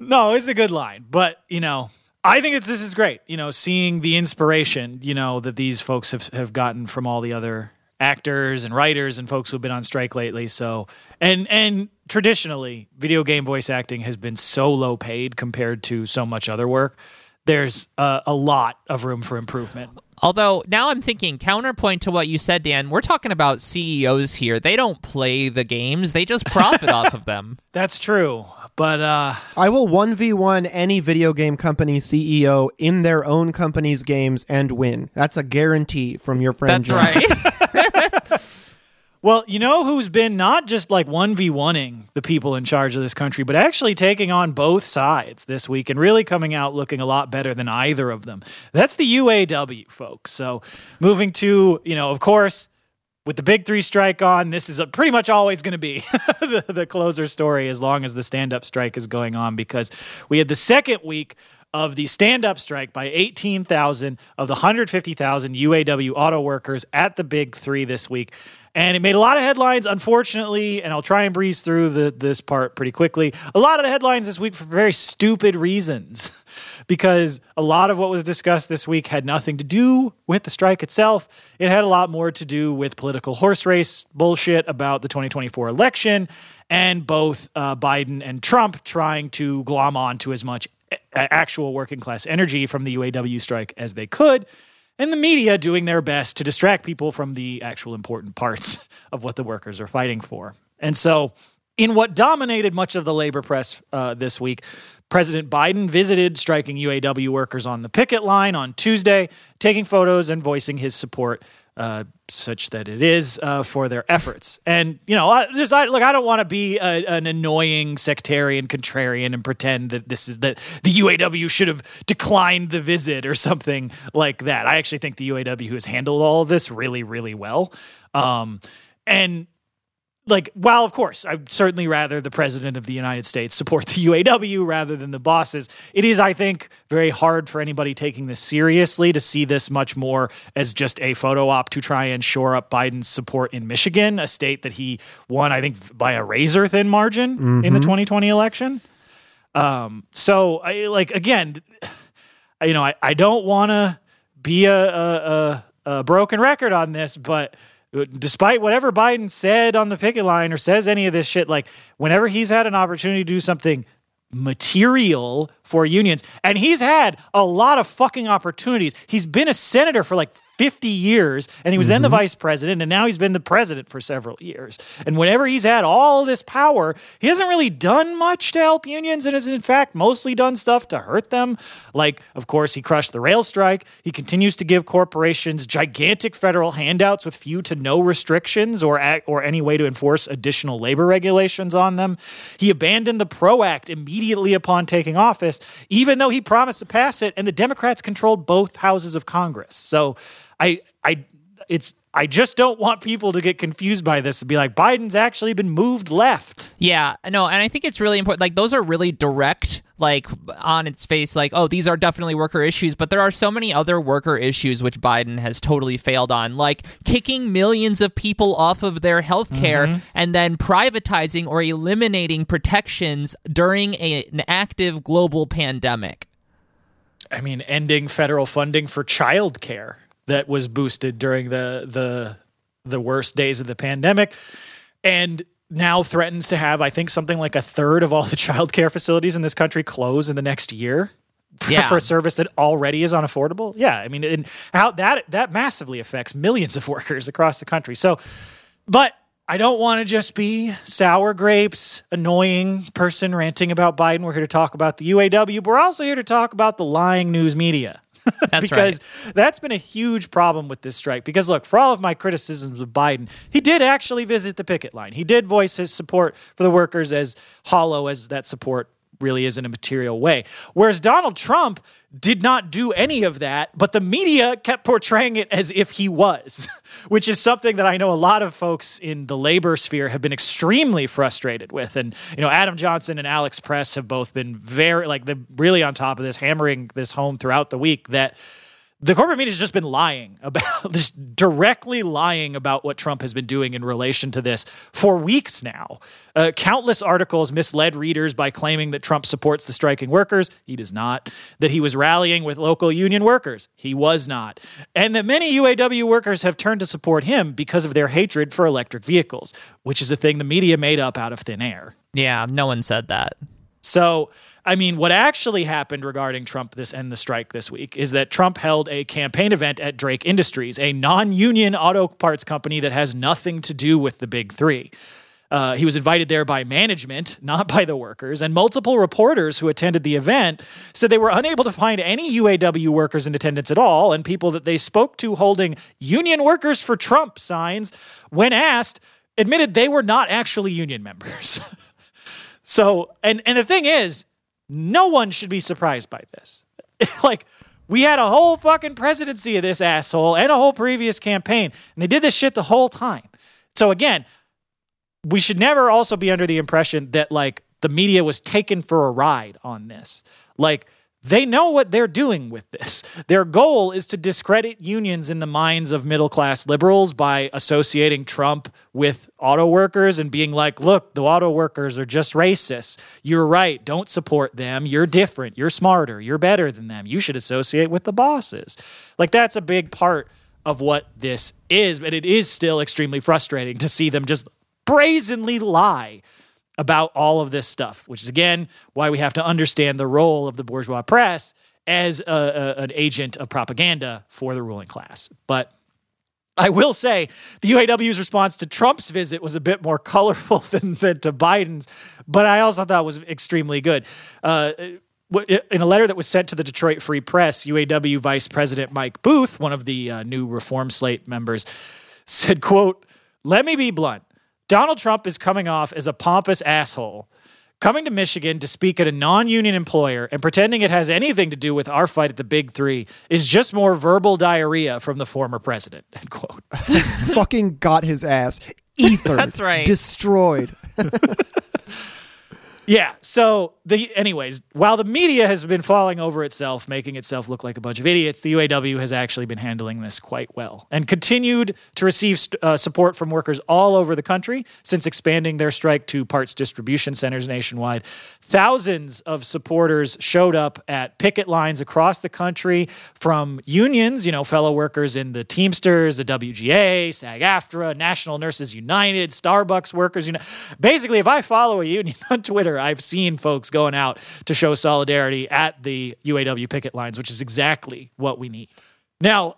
No, it's a good line, but you know, I think it's this is great. You know, seeing the inspiration, you know, that these folks have have gotten from all the other actors and writers and folks who've been on strike lately. So, and and traditionally, video game voice acting has been so low paid compared to so much other work. There's uh, a lot of room for improvement. Although now I'm thinking counterpoint to what you said, Dan. We're talking about CEOs here. They don't play the games; they just profit off of them. *laughs* That's true, but uh, I will 1v1 any video game company CEO in their own company's games and win. That's a guarantee from your friend That's John. right. *laughs* Well, you know who's been not just like 1v1ing the people in charge of this country, but actually taking on both sides this week and really coming out looking a lot better than either of them. That's the UAW, folks. So moving to, you know, of course, with the big three strike on, this is pretty much always going to be *laughs* the, the closer story as long as the stand up strike is going on because we had the second week of the stand up strike by 18,000 of the 150,000 UAW auto workers at the big three this week. And it made a lot of headlines, unfortunately, and I'll try and breeze through the, this part pretty quickly. A lot of the headlines this week for very stupid reasons, *laughs* because a lot of what was discussed this week had nothing to do with the strike itself. It had a lot more to do with political horse race bullshit about the 2024 election and both uh, Biden and Trump trying to glom on to as much actual working class energy from the UAW strike as they could, and the media doing their best to distract people from the actual important parts *laughs* of what the workers are fighting for. And so, in what dominated much of the labor press uh, this week, President Biden visited striking UAW workers on the picket line on Tuesday, taking photos and voicing his support uh, such that it is uh, for their efforts. And you know, I just I, look, I don't want to be a, an annoying sectarian contrarian and pretend that this is that the UAW should have declined the visit or something like that. I actually think the UAW has handled all of this really, really well. Um, and like while of course i'd certainly rather the president of the united states support the uaw rather than the bosses it is i think very hard for anybody taking this seriously to see this much more as just a photo op to try and shore up biden's support in michigan a state that he won i think by a razor thin margin mm-hmm. in the 2020 mm-hmm. election um, so i like again *sighs* you know i, I don't want to be a, a, a, a broken record on this but Uh, despite whatever Biden said on the picket line or says any of this shit, like whenever he's had an opportunity to do something material for unions, and he's had a lot of fucking opportunities. He's been a senator for like 50 years, and he was mm-hmm. then the mm-hmm. vice president, and now he's been the president for several years. And whenever he's had all this power, he hasn't really done much to help unions, and has in fact mostly done stuff to hurt them. Like, of course, he crushed the rail strike. He continues to give corporations gigantic federal handouts with few to no restrictions or or any way to enforce additional labor regulations on them. He abandoned the PRO Act immediately upon taking office, even though he promised to pass it, and the Democrats controlled both houses of Congress. So I I it's I just don't want people to get confused by this and be like Biden's actually been moved left. Yeah, no, and I think it's really important. Like those are really direct, like on its face, like oh, these are definitely worker issues. But there are so many other worker issues which Biden has totally failed on, like kicking millions of people off of their health care mm-hmm. and then privatizing or eliminating protections during a, an active global pandemic. I mean, ending federal funding for childcare that was boosted during the the the worst days of the pandemic and now threatens to have I think something like a third of all the *laughs* childcare facilities in this country close in the next year *laughs* yeah. for a service that already is unaffordable. Yeah, I mean and how that that massively affects millions of *laughs* workers across the country. So but I don't want to just be sour grapes, annoying person ranting about Biden. We're here to talk about the UAW, but we're also here to talk about the lying news media. *laughs* That's because right. that's been a huge problem with this strike. Because look, for all of my criticisms of Biden, he did actually visit the picket line. He did voice his support for the workers as hollow as that support really is in a material way. Whereas Donald Trump did not do any of that, but the media kept portraying it as if he was, *laughs* which is something that I know a lot of folks in the labor sphere have been extremely frustrated with. And, you know, Adam Johnson and Alex Press have both been very, like, they're really on top of this, hammering this home throughout the week that the corporate media has just been lying about *laughs* this directly lying about what Trump has been doing in relation to this for weeks now. Uh, countless articles misled readers by claiming that Trump supports the striking workers. He does not. That he was rallying with local union workers. He was not. And that many UAW workers have turned to support him because of their hatred for electric vehicles, which is a thing the media made up out of thin air. Yeah, no one said that. So I mean, what actually happened regarding Trump this and the strike this week is that Trump held a campaign event at Drake Industries, a non-union auto parts company that has nothing to do with the big three. Uh, he was invited there by management, not by the workers, and multiple reporters who attended the event said they were unable to find any UAW workers in attendance at all, and people that they spoke to holding Union Workers for Trump signs, when asked, admitted they were not actually union members. *laughs* so, and and the thing is, no one should be surprised by this. *laughs* like, We had a whole fucking presidency of this asshole and a whole previous campaign, and they did this shit the whole time. So again, we should never also be under the impression that like the media was taken for a ride on this. Like they know what they're doing with this. Their goal is to discredit unions in the minds of middle class liberals by associating Trump with auto workers and being like, look, the auto workers are just racists. You're right. Don't support them. You're different. You're smarter. You're better than them. You should associate with the bosses. Like, that's a big part of what this is. But it is still extremely frustrating to see them just brazenly lie about all of this stuff, which is again why we have to understand the role of the bourgeois press as a, a, an agent of propaganda for the ruling class. But I will say the UAW's response to Trump's visit was a bit more *laughs* colorful than, than to Biden's, but I also thought was extremely good. Uh, in a letter that was sent to the Detroit Free Press, UAW Vice President Mike Booth, one of the uh, new Reform Slate members, said, "quote Let me be blunt. Donald Trump is coming off as a pompous asshole, coming to Michigan to speak at a non union employer and pretending it has anything to do with our fight at the Big Three is just more verbal diarrhea from the former president. *laughs* End quote. Fucking got his ass. Ether. *laughs* That's right. Destroyed. *laughs* Yeah. So the anyways, while the media has been falling over itself, making itself look like a bunch of idiots, the UAW has actually been handling this quite well and continued to receive uh, support from workers all over the country since expanding their strike to parts distribution centers nationwide. Thousands of supporters showed up at picket lines across the country from unions, you know, fellow workers in the Teamsters, the WGA, SAG-AFTRA, National Nurses United, Starbucks workers. You know, basically, if I follow a union *laughs* on Twitter I've seen folks going out to show solidarity at the UAW picket lines, which is exactly what we need. Now,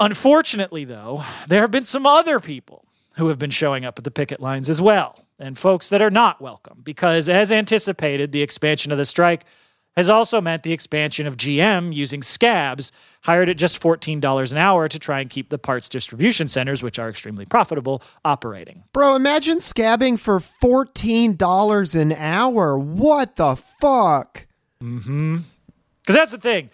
unfortunately, though, there have been some other people who have been showing up at the picket lines as well, and folks that are not welcome, because as anticipated, the expansion of the strike has also meant the expansion of GM using scabs hired at just $14 an hour to try and keep the parts distribution centers, which are extremely profitable, operating. Bro, imagine scabbing for $14 an hour. What the fuck? Mm-hmm. Because that's the thing.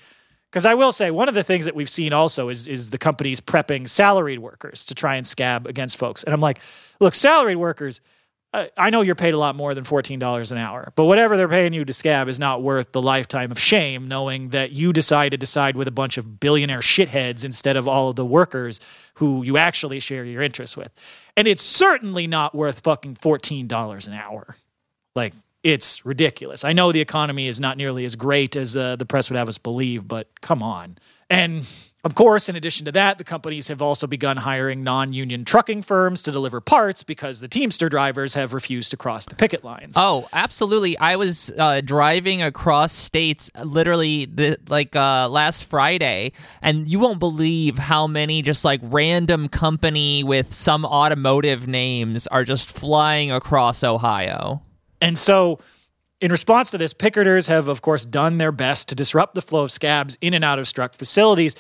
Because I will say, one of the things that we've seen also is is the companies prepping salaried workers to try and scab against folks. And I'm like, look, salaried workers – I know you're paid a lot more than $14 an hour, but whatever they're paying you to scab is not worth the lifetime of shame knowing that you decide to side with a bunch of billionaire shitheads instead of all of the workers who you actually share your interests with. And it's certainly not worth fucking $14 an hour. Like, it's ridiculous. I know the economy is not nearly as great as uh, the press would have us believe, but come on. And of course, in addition to that, the companies have also begun hiring non union trucking firms to deliver parts because the Teamster drivers have refused to cross the picket lines. Oh, absolutely. I was uh, driving across states literally the, like uh, last Friday, and you won't believe how many just like random company with some automotive names are just flying across Ohio. And so in response to this, picketers have, of course, done their best to disrupt the flow of scabs in and out of struck facilities.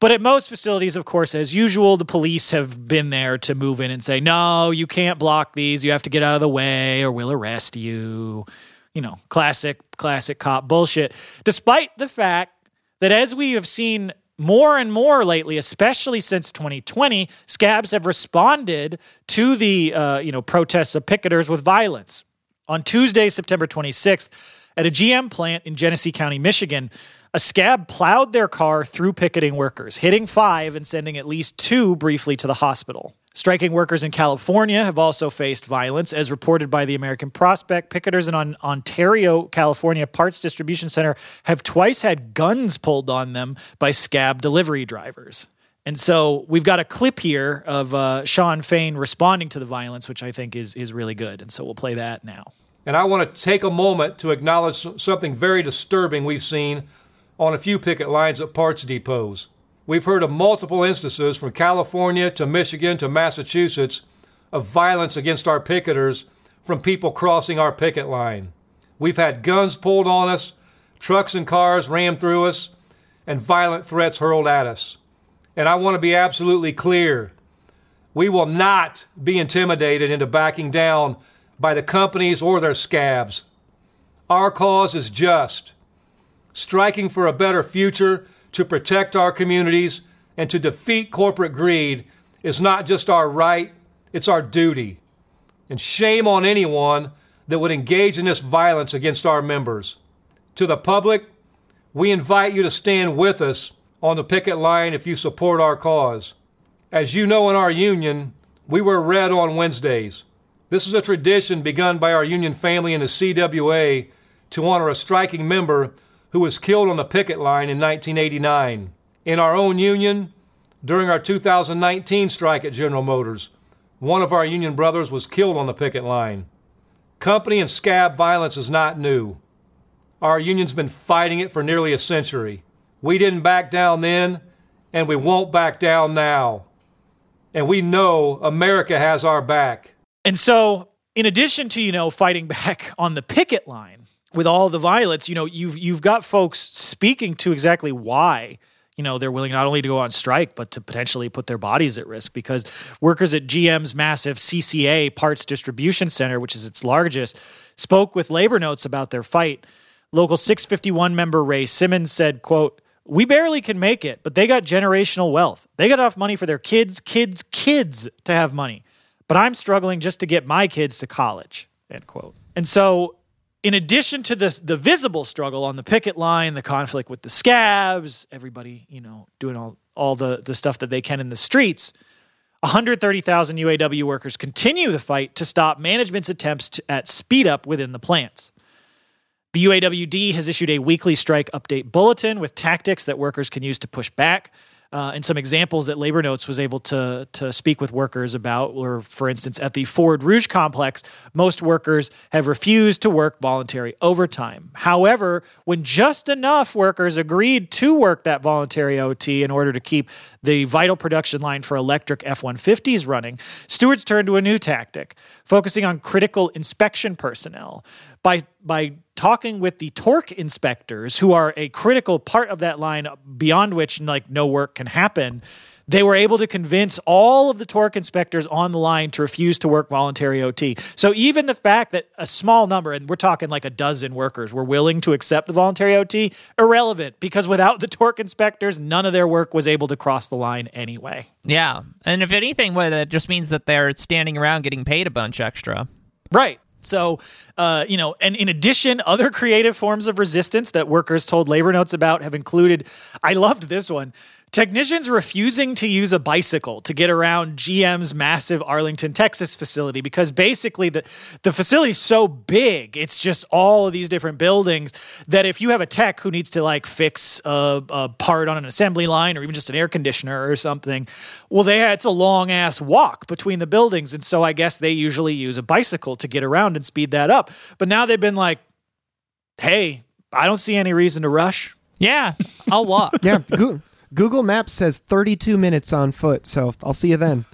But at most facilities, of course, as usual, the police have been there to move in and say, no, you can't block these. You have to get out of the way or we'll arrest you. You know, classic, classic cop bullshit. Despite the fact that, as we have seen more and more lately, especially since 2020, scabs have responded to the uh, you know protests of picketers with violence. On Tuesday, September 26th, at a GM plant in Genesee County, Michigan, a scab plowed their car through picketing workers, hitting five and sending at least two briefly to the hospital. Striking workers in California have also faced violence, as reported by the American Prospect. Picketers in Ontario, California Parts Distribution Center have twice had guns pulled on them by scab delivery drivers. And so we've got a clip here of uh, Shawn Fain responding to the violence, which I think is is really good. And so we'll play that now. And I want to take a moment to acknowledge something very disturbing we've seen on a few picket lines at parts depots. We've heard of multiple instances from California to Michigan to Massachusetts of violence against our picketers from people crossing our picket line. We've had guns pulled on us, trucks and cars rammed through us, and violent threats hurled at us. And I want to be absolutely clear we will not be intimidated into backing down by the companies or their scabs. Our cause is just. Striking for a better future to protect our communities and to defeat corporate greed is not just our right, it's our duty. And shame on anyone that would engage in this violence against our members. To the public, we invite you to stand with us on the picket line if you support our cause. As you know, in our union, we wear red on Wednesdays. This is a tradition begun by our union family in the CWA to honor a striking member who was killed on the picket line in 1989. In our own union, during our 2019 strike at General Motors, one of our union brothers was killed on the picket line. Company and scab violence is not new. Our union's been fighting it for nearly a century. We didn't back down then, and we won't back down now. And we know America has our back. And so, in addition to, you know, fighting *laughs* back on the picket line with all the violence, you know, you've you've got folks speaking to exactly why you know they're willing not only to go on strike but to potentially put their bodies at risk. Because workers at GM's massive CCA parts distribution center which is its largest spoke with labor notes about their fight. Local 651 member Ray Simmons said quote we barely can make it but they got generational wealth. They got enough money for their kids kids kids to have money. But I'm struggling just to get my kids to college end quote. And so in addition to this the visible struggle on the picket line, the conflict with the scabs, everybody, you know, doing all, all the, the stuff that they can in the streets, 130,000 UAW workers continue the fight to stop management's attempts to, at speed up within the plants. The UAWD has issued a weekly strike update bulletin with tactics that workers can use to push back uh, and some examples that Labor Notes was able to to speak with workers about were, for instance, at the Ford Rouge complex, most workers have refused to work voluntary overtime. However, when just enough workers agreed to work that voluntary OT in order to keep the vital production line for electric F 150s running, stewards turned to a new tactic, focusing on critical inspection personnel. By, by talking with the torque inspectors, who are a critical part of that line beyond which like no work can happen, they were able to convince all of the torque inspectors on the line to refuse to work voluntary OT. So even the fact that a small number, and we're talking like a dozen workers, were willing to accept the voluntary OT, irrelevant because without the torque inspectors, none of their work was able to cross the line anyway. Yeah. And if anything, well, that just means that they're standing around getting paid a bunch extra. Right. So, uh, you know, and in addition, other creative forms of resistance that workers told labor notes about have included. I loved this one. Technicians refusing to use a bicycle to get around GM's massive Arlington, Texas facility because basically the, the facility is so big, it's just all of these different buildings that if you have a tech who needs to like fix a, a part on an assembly line or even just an air conditioner or something, well, they it's a long ass walk between the buildings. And so I guess they usually use a bicycle to get around and speed that up. But now they've been like, hey, I don't see any reason to rush. Yeah, I'll walk. yeah, Go- Google Maps says 32 minutes on foot, so I'll see you then.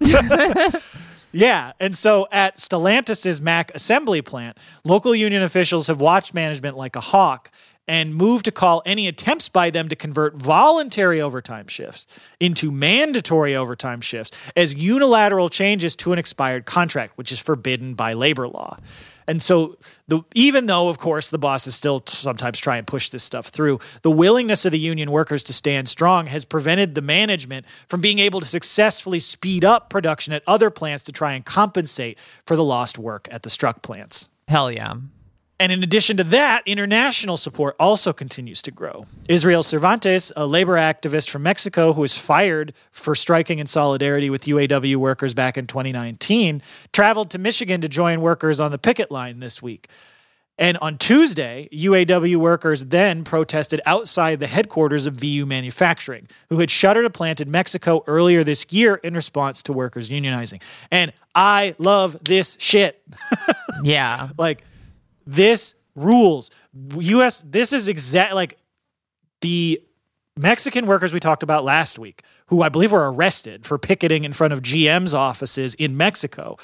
*laughs* Yeah, and so at Stellantis' Mack assembly plant, local union officials have watched management like a hawk and moved to call any attempts by them to convert voluntary overtime shifts into mandatory overtime shifts as unilateral changes to an expired contract, which is forbidden by labor law. And so, the, even though, of course, the bosses still sometimes try and push this stuff through, the willingness of the union workers to stand strong has prevented the management from being able to successfully speed up production at other plants to try and compensate for the lost work at the struck plants. Hell yeah. And in addition to that, international support also continues to grow. Israel Cervantes, a labor activist from Mexico who was fired for striking in solidarity with UAW workers back in 2019, traveled to Michigan to join workers on the picket line this week. And on Tuesday, UAW workers then protested outside the headquarters of VU Manufacturing, who had shuttered a plant in Mexico earlier this year in response to workers unionizing. And I love this shit. *laughs* Yeah. like, this rules. US this is exact like the Mexican workers we talked about last week, who I believe were arrested for picketing in front of GM's offices in Mexico.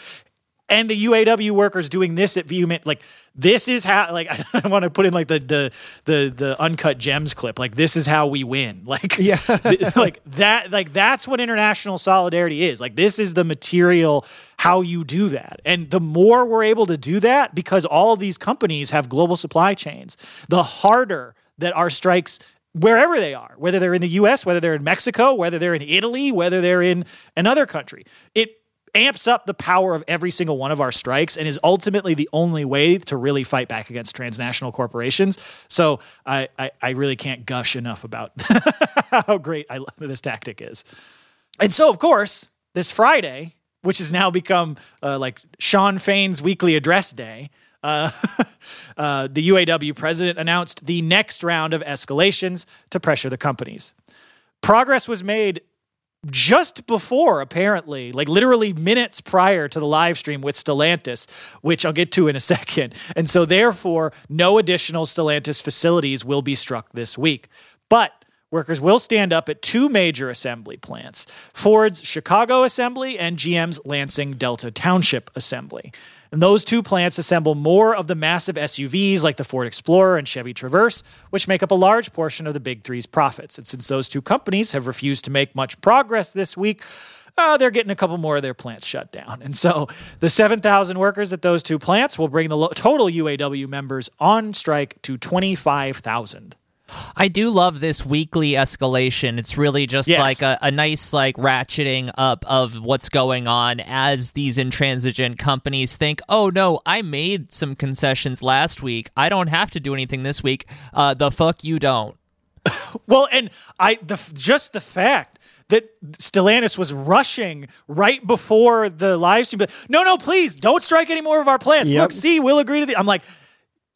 And the UAW workers doing this at VU, like this is how, like *laughs* I want to put in like the the the the uncut gems clip, like this is how we win, *laughs* like Yeah. *laughs* th- like that, like that's what international solidarity is. Like this is the material how you do that, and the more we're able to do that, because all of these companies have global supply chains, the harder that our strikes wherever they are, whether they're in the US, whether they're in Mexico, whether they're in Italy, whether they're in another country. It amps up the power of every single one of our strikes and is ultimately the only way to really fight back against transnational corporations. So I, I, I really can't gush enough about *laughs* how great I love this tactic is. And so, of course, this Friday, which has now become uh, like Shawn Fain's weekly address day, uh, *laughs* uh, the UAW president announced the next round of escalations to pressure the companies. Progress was made just before, apparently, like literally minutes prior to the live stream with Stellantis, which I'll get to in a *laughs* second. And so, therefore, no additional Stellantis facilities will be struck this week. But Workers will stand up at two major assembly plants Ford's Chicago Assembly and GM's Lansing Delta Township Assembly. And those two plants assemble more of the massive SUVs like the Ford Explorer and Chevy Traverse, which make up a large portion of the Big Three's profits. And since those two companies have refused to make much progress this week, uh, they're getting a couple more of their plants shut down. And so the 7,000 workers at those two plants will bring the lo- total UAW members on strike to 25,000. I do love this weekly escalation. It's really just Yes. like a, a nice like ratcheting up of what's going on as these intransigent companies think, oh no, I made some concessions last week. I don't have to do anything this week. Uh, the fuck you don't. *laughs* Well, and I the just the fact that Stellantis was rushing right before the live stream. but, No, no, please don't strike any more of our plants. Yep. Look, see, we'll agree to the. I'm like,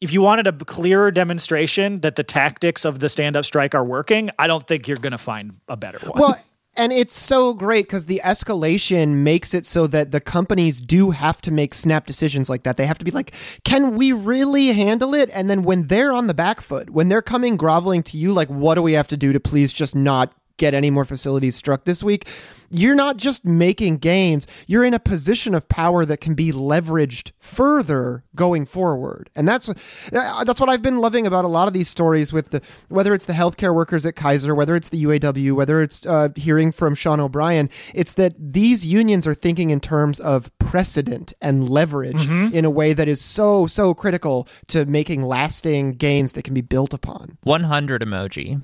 if you wanted a clearer demonstration that the tactics of the stand-up strike are working, I don't think you're going to find a better one. Well, and it's so great because the escalation makes it so that the companies do have to make snap decisions like that. They have to be like, can we really handle it? And then when they're on the back foot, when they're coming groveling to you, like, what do we have to do to please just not get any more facilities struck this week? You're not just making gains, you're in a position of power that can be leveraged further going forward. And that's that's what I've been loving about a lot of these stories with the whether it's the healthcare workers at Kaiser, whether it's the UAW, whether it's uh, hearing from Sean O'Brien, it's that these unions are thinking in terms of precedent and leverage in a way that is so so critical to making lasting gains that can be built upon. 100 emoji.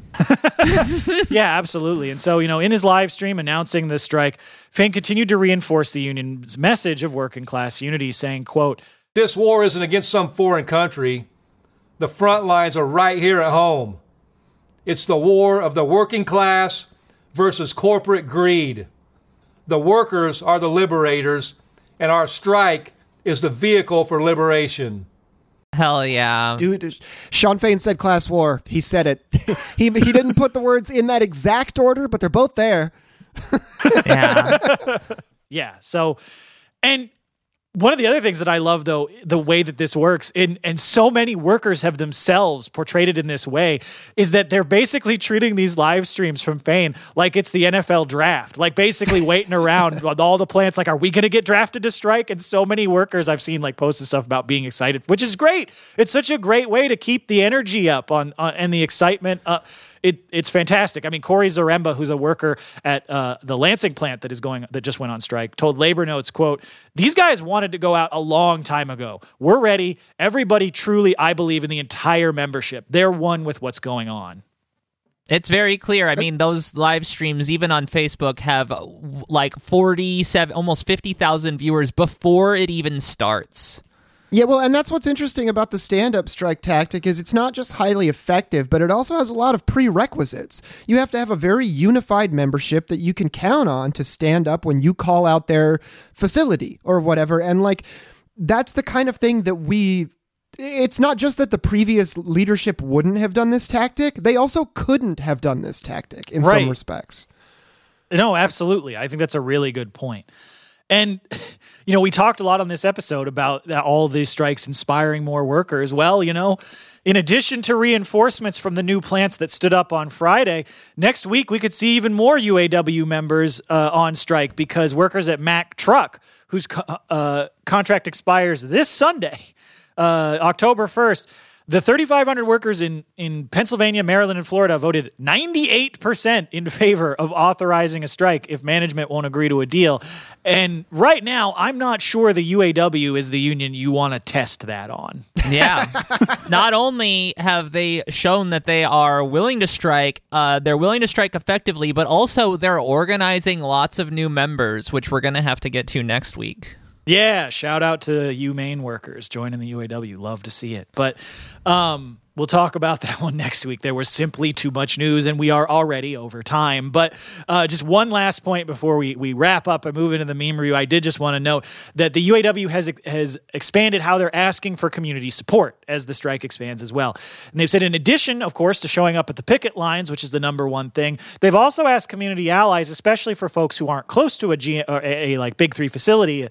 *laughs* yeah, absolutely. And so, you know, in his live stream announcing this strike, Fain continued to reinforce the union's message of working class unity, saying, quote, This war isn't against some foreign country. The front lines are right here at home. It's the war of the working class versus corporate greed. The workers are the liberators, and our strike is the vehicle for liberation. Hell yeah. Dude, Shawn Fain said class war. He said it. *laughs* he he didn't put the words in that exact order, but they're both there. *laughs* yeah. *laughs* Yeah. So, and one of the other things that I love, though, the way that this works, and and so many workers have themselves portrayed it in this way, is that they're basically treating these live streams from Fain like it's the NFL draft, like basically waiting around *laughs* all the plants. Like, are we going to get drafted to strike? And so many workers I've seen like posting stuff about being excited, which is great. It's such a great way to keep the energy up on, on and the excitement up it it's fantastic. I mean, Corey Zaremba, who's a worker at uh, the Lansing plant that is going that just went on strike, told Labor Notes, "quote These guys wanted to go out a long time ago. We're ready. Everybody, truly, I believe in the entire membership. They're one with what's going on." It's very clear. I mean, those live streams, even on Facebook, have like 47, almost 50,000 viewers before it even starts. Yeah, well, and that's what's interesting about the stand-up strike tactic is it's not just highly effective, but it also has a lot of prerequisites. You have to have a very unified membership that you can count on to stand up when you call out their facility or whatever. And like that's the kind of thing that we it's not just that the previous leadership wouldn't have done this tactic, they also couldn't have done this tactic in Right. some respects. No, absolutely. I think that's a really good point. And *laughs* you know, we talked a lot on this episode about all these strikes inspiring more workers. Well, you know, in addition to reinforcements from the new plants that stood up on Friday, next week we could see even more UAW members uh, on strike because workers at Mack Truck, whose co- uh, contract expires this Sunday, *laughs* uh, October 1st, the 3,500 workers in, in Pennsylvania, Maryland, and Florida voted 98% in favor of authorizing a strike if management won't agree to a deal. And right now, I'm not sure the UAW is the union you want to test that on. *laughs* Yeah. Not only have they shown that they are willing to strike, uh, they're willing to strike effectively, but also they're organizing lots of new members, which we're going to have to get to next week. Yeah, shout out to you Maine workers joining the UAW. Love to see it. But um, we'll talk about *laughs* that one next week. There was simply too much news, and we are already over time. But uh, just one last point before we, we wrap up and move into the meme review. I did just want to note that the UAW has has expanded how they're asking for community support as the strike expands as well. And they've said, in addition, of course, to showing up at the picket lines, which is the number one thing, they've also asked community allies, especially for folks who aren't close to a, like big three facility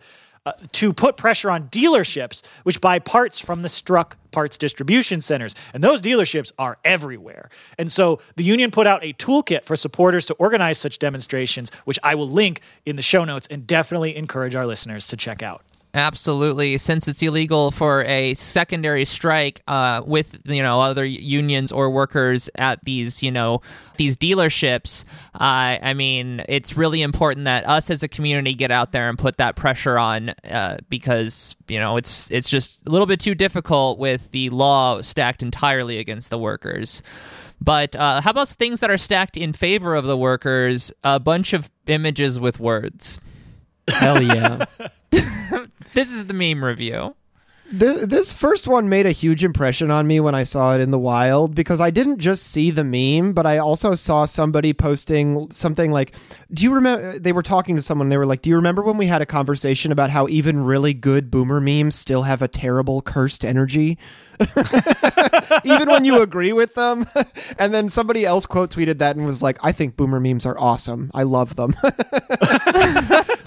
to put pressure on dealerships which buy parts from the struck parts distribution centers. And those dealerships are everywhere. And so the union put out a toolkit for supporters to organize such demonstrations, which I will link in the show notes and definitely encourage our listeners to check out. Absolutely, since it's illegal for a secondary strike uh, with you know other unions or workers at these you know these dealerships, uh, I mean it's really important that us as a community get out there and put that pressure on uh, because you know it's it's just a little bit too difficult with the law stacked entirely against the workers. But uh, how about things that are stacked in favor of the workers? A bunch of images with words. Hell yeah. *laughs* This is the meme review. This, this first one made a huge impression on me when I saw it in the wild because I didn't just see the meme, but I also saw somebody posting something like, Do you remember? They were talking to someone, they were like, Do you remember when we had a conversation about how even really good boomer memes still have a terrible cursed energy? *laughs* even when you agree with them. *laughs* and then somebody else quote tweeted that and was like, I think boomer memes are awesome. I love them. *laughs*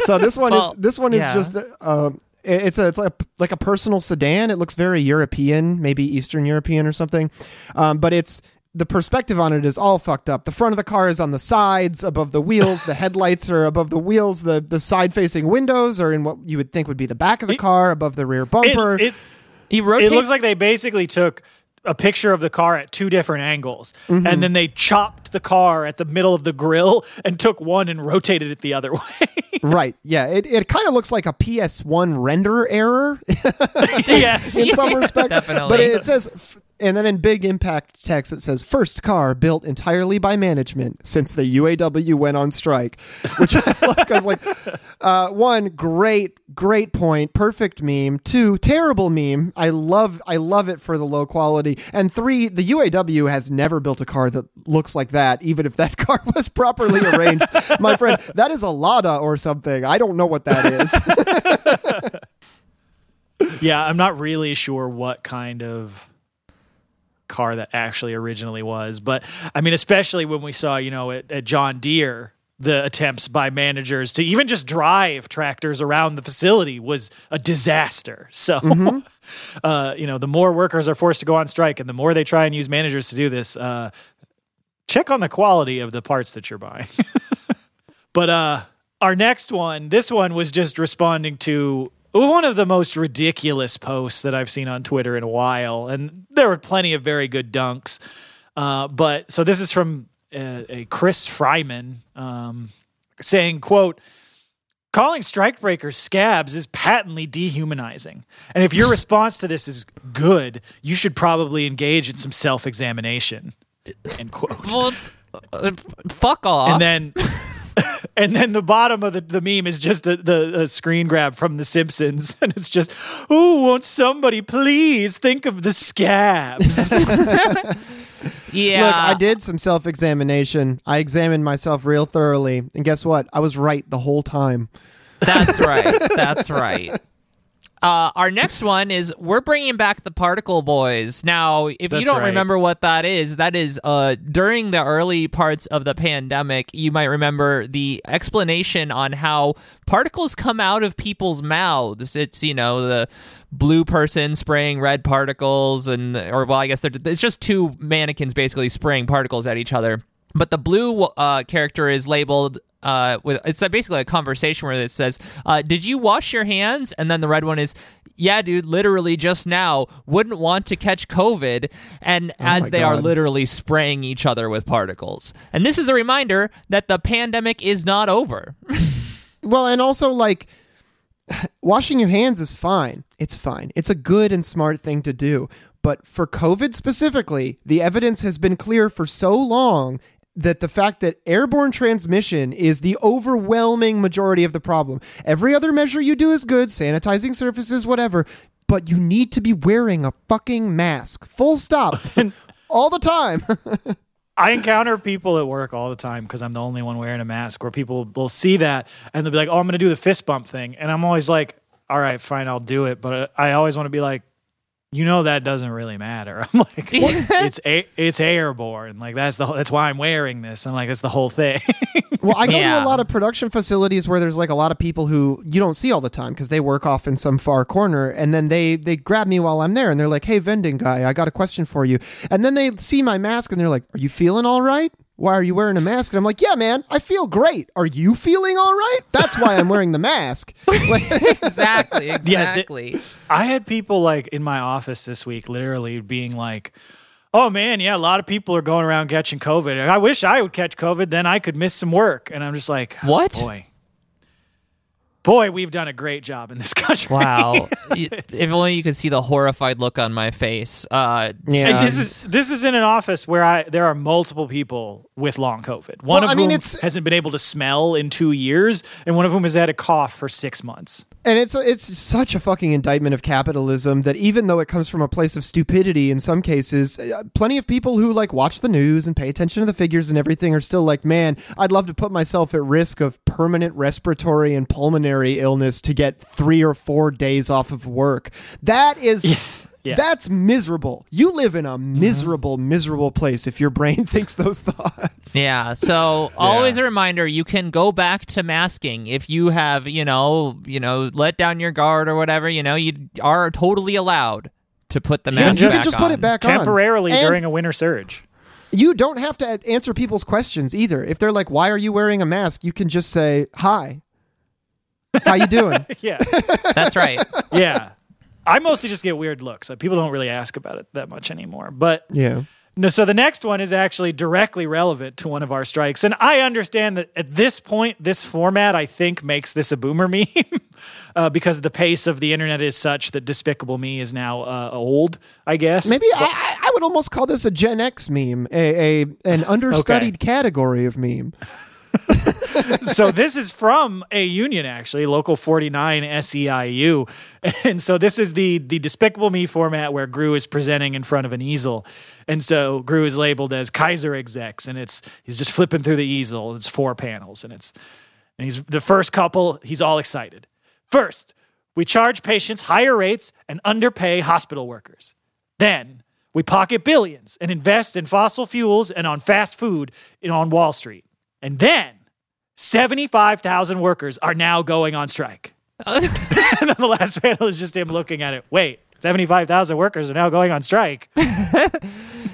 so this one Well, is this one yeah. is just uh, it's a it's like a, like a personal sedan. It looks very European, maybe Eastern European or something. Um, but it's the perspective on it is all fucked up. The front of the car is on the sides, above the wheels. The *laughs* headlights are above the wheels. The the side facing windows are in what you would think would be the back of the It- car, above the rear It, bumper. it, He rotates. it looks like they basically took a picture of the car at two different angles and mm-hmm. then they chopped the car at the middle of the grill and took one and rotated it the other *laughs* way. right? Yeah. It it kind of looks like a PS1 render error. *laughs* yes. in some *laughs* respects. Definitely. But it says, f- and then in big impact text, it says, first car built entirely by management since the UAW went on strike, which *laughs* I love because, like, uh, one, great, great point, perfect meme. Two, terrible meme. I love, I love it for the low quality. And three, the UAW has never built a car that looks like that, even if that *laughs* car was properly arranged. My friend, that is a Lada or something. I don't know what that is. *laughs* Yeah, I'm not really sure what kind of car that actually originally was, but I mean, especially when we saw, you know, at, at John Deere, the attempts by managers to even just drive tractors around the facility was a disaster. *laughs* So, *laughs* uh, you know, the more workers are forced to go on strike and the more they try and use managers to do this, uh, check on the quality of the parts that you're buying. *laughs* But uh our next one, this one was just responding to one of the most ridiculous posts that I've seen on Twitter in a while, and there were plenty of very good dunks. Uh, but so this is from uh, a Chris Fryman um, saying, "quote." Calling strikebreakers scabs is patently dehumanizing. And if your *laughs* response to this is good, you should probably engage in some self examination. *laughs* End quote well, uh, fuck off. and then *laughs* and then the bottom of the, the meme is just a, the a screen grab from the simpsons *laughs* and it's just oh won't somebody please think of the scabs *laughs* yeah, Look, I did some self examination. I examined myself real thoroughly. And guess what? I was right the whole time. That's *laughs* right. That's right. Uh, our next one is we're bringing back the Particle Boys. Now, if you don't right. remember what that is, that is uh, during the early parts of the pandemic, you might remember the explanation on how particles come out of people's mouths. It's, you know, the blue person spraying red particles, and, or, well, I guess they're, it's just two mannequins basically spraying particles at each other. But the blue uh, character is labeled uh, with it's basically a conversation where it says, uh, "Did you wash your hands?" And then the red one is, "Yeah, dude, literally just now. Wouldn't want to catch COVID." And as my they are literally spraying each other with particles. And this is a reminder that the pandemic is not over. *laughs* Well, and also like washing your hands is fine. It's fine. It's a good and smart thing to do. But for COVID specifically, the evidence has been clear for so long that the fact that airborne transmission is the overwhelming majority of the problem. Every other measure you do is good, sanitizing surfaces, whatever, but you need to be wearing a fucking mask. Full stop. *laughs* All the time. *laughs* I encounter people at work all the time because I'm the only one wearing a mask where people will see that and they'll be like, oh, I'm going to do the fist bump thing. And I'm always like, all right, fine, I'll do it. But I always want to be like, you know that doesn't really matter. *laughs* I'm like, it's a, it's airborne. Like that's the whole- that's why I'm wearing this. I'm like, that's the whole thing. *laughs* Well, I go to a lot of production facilities where there's like a lot of people who you don't see all the time because they work off in some far corner, and then they they grab me while I'm there, and they're like, "Hey, vending guy, I got a question for you." And then they see my mask, and they're like, "Are you feeling all right? Why are you wearing a mask?" And I'm like, "Yeah, man, I feel great. Are you feeling all right? That's why I'm wearing the mask." Like, *laughs* exactly, *laughs* th- exactly. I had people like in my office this week literally being like, "Oh man, yeah, a lot of people are going around catching COVID. I wish I would catch COVID, then I could miss some work." And I'm just like, What? Oh, boy, boy, we've done a great job in this *laughs* country." Wow. *laughs* If only you could see the horrified look on my face. Uh, Yeah. And this is this is in an office where I there are multiple people with long COVID. One Well, of I mean, whom it's- hasn't been able to smell in two years, and one of whom has had a cough for six months. And it's it's such a fucking indictment of capitalism that even though it comes from a place of stupidity in some cases, uh, plenty of people who like watch the news and pay attention to the figures and everything are still like, man, I'd love to put myself at risk of permanent respiratory and pulmonary illness to get three or four days off of work. That is. Yeah. That's miserable. You live in a mm-hmm. miserable, miserable place if your brain *laughs* thinks those thoughts. Yeah. So *laughs* always a reminder: you can go back to masking if you have, you know, you know, let down your guard or whatever. You know, you are totally allowed to put the Yeah, mask you back can just put it back on. Temporarily And- during a winter surge. You don't have to answer people's questions either. If they're like, "Why are you wearing a mask?" you can just say, "Hi, how you doing?" *laughs* Yeah. That's right. yeah. I mostly just get weird looks. Like, people don't really ask about it that much anymore. But yeah. no, so the next one is actually directly relevant to one of our strikes. And I understand that at this point, this format, I think, makes this a boomer *laughs* meme uh, because the pace of the internet is such that Despicable Me is now uh, old, I guess. Maybe I, I- I would almost call this a Gen X meme, a, a an *laughs* understudied category of meme. *laughs* *laughs* so this is from a union actually local 49 seiu *laughs* and so this is the the despicable me format where gru is presenting in front of an easel. And so gru is labeled as kaiser execs and it's he's just flipping through the easel it's four panels and it's and he's the first couple he's all excited. First we charge patients higher rates and underpay hospital workers. Then we pocket billions and invest in fossil fuels and on fast food and on wall street. And then 75,000 workers are now going on strike. *laughs* *laughs* and then the last panel is just him looking at it. Wait, 75,000 workers are now going on strike. *laughs*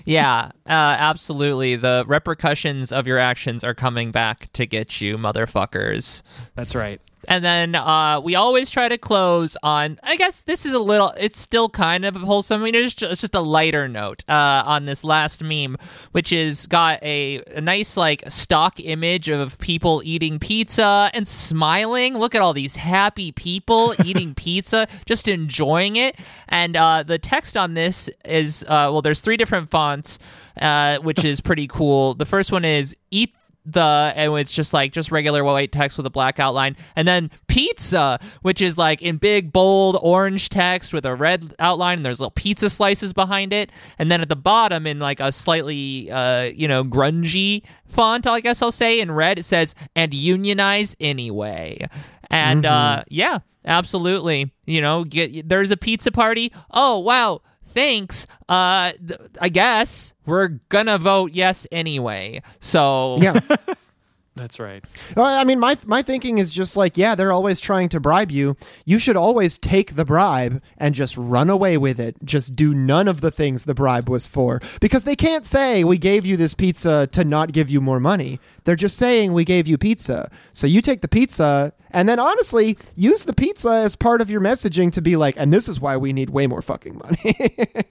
Yeah, uh, absolutely. The repercussions of your actions are coming back to get you, motherfuckers. That's right. And then uh, we always try to close on. I guess this is a little. It's still kind of wholesome. I mean, it's just, it's just a lighter note uh, on this last meme, which is got a, a nice like stock image of people eating pizza and smiling. Look at all these happy people *laughs* eating pizza, just enjoying it. And uh, the text on this is uh, well, there's three different fonts, uh, which is pretty cool. The first one is eat the and it's just like just regular white text with a black outline. And then pizza which is like in big bold orange text with a red outline and there's little pizza slices behind it. And then at the bottom in like a slightly uh you know grungy font i guess i'll say in red it says and unionize anyway. And uh yeah absolutely. You know get there's a pizza party. Oh wow thanks uh th- i guess we're gonna vote yes anyway so Yeah. *laughs* That's right. Well, I mean, my my thinking is just like, yeah, they're always trying to bribe you. You should always take the bribe and just run away with it. Just do none of the things the bribe was for, because they can't say we gave you this pizza to not give you more money. They're just saying we gave you pizza. So you take the pizza and then honestly use the pizza as part of your messaging to be like, and this is why we need way more fucking money.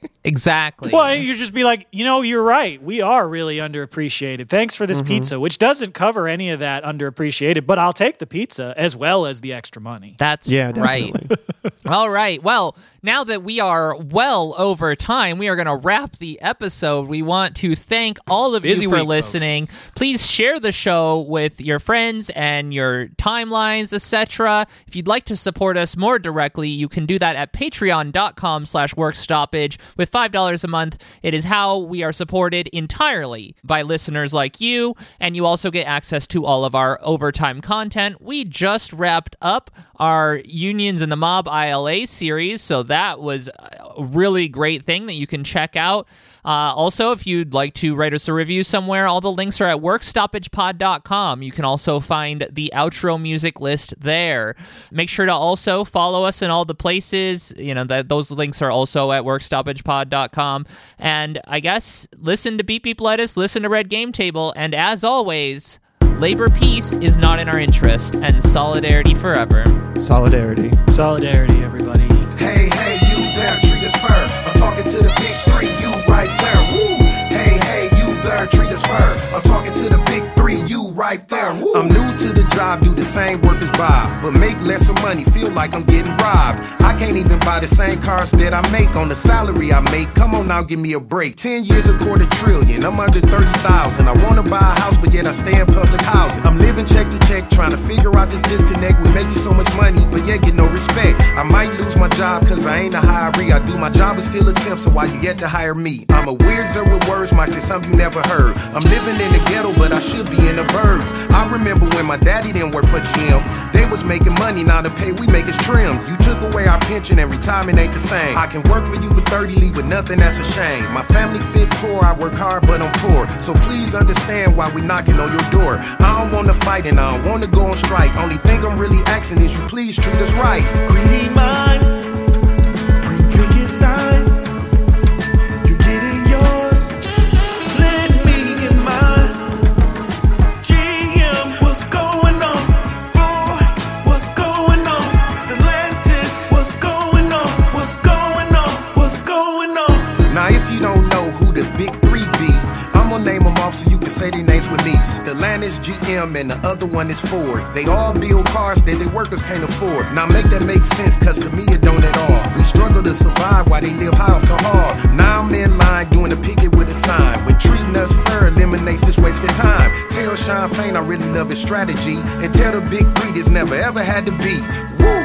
*laughs* Exactly. Well, you just be like, you know, you're right. We are really underappreciated. Thanks for this mm-hmm. pizza, which doesn't cover any of that underappreciated, but I'll take the pizza as well as the extra money. That's Yeah, right. *laughs* All right. Well, now that we are well over time, we are going to wrap the episode. We want to thank all of Busy you for week, folks. listening. Please share the show with your friends and your timelines, etc. If you'd like to support us more directly, you can do that at patreon.com slash workstoppage. With $5 a month, it is how we are supported entirely by listeners like you, and you also get access to all of our overtime content. We just wrapped up our Unions and the Mob ILA series, so that was a really great thing that you can check out. Uh, also, if you'd like to write us a review somewhere, all the links are at workstoppagepod.com. You can also find the outro music list there. Make sure to also follow us in all the places. You know, that those links are also at workstoppagepod.com. And I guess listen to Beep Beep Lettuce, listen to Red Game Table, and as always, labor peace is not in our interest, and solidarity forever. Solidarity. Solidarity, everybody. Hey, hey, you there, treat us fair. I'm talking to the big three, you right there. Woo! Hey, hey, you there, treat us fair. Right there. Woo! I'm new to the job, do the same work as Bob, but make lesser money, feel like I'm getting robbed. I can't even buy the same cars that I make on the salary I make. Come on now, give me a break. Ten years, a quarter trillion. I'm under 30,000. I wanna buy a house, but yet I stay in public housing. I'm living check to check, trying to figure out this disconnect. We make you so much money, but yet get no respect. I might lose my job cause I ain't a hiree. I do my job but still a temp, so why you yet to hire me? I'm a wizard with words, might say something you never heard. I'm living in the ghetto, but I should be in the I remember when my daddy didn't work for GM. They was making money, now the pay we make is trim. You took away our pension and retirement ain't the same. I can work for you for 30, leave with nothing, that's a shame. My family fit poor, I work hard, but I'm poor. So please understand why we knocking on your door. I don't wanna fight and I don't wanna go on strike. Only thing I'm really asking is you please treat us right. Greedy minds say their names with me. Stellantis, GM, and the other one is Ford. They all build cars that their workers can't afford. Now, make that make sense, cause to me it don't at all. We struggle to survive while they live high off the hard. Now I'm in line doing a picket with a sign. When treating us fair eliminates this wasted time. Tell Shawn Fain I really love his strategy. And tell the big three this never ever had to be. Woo!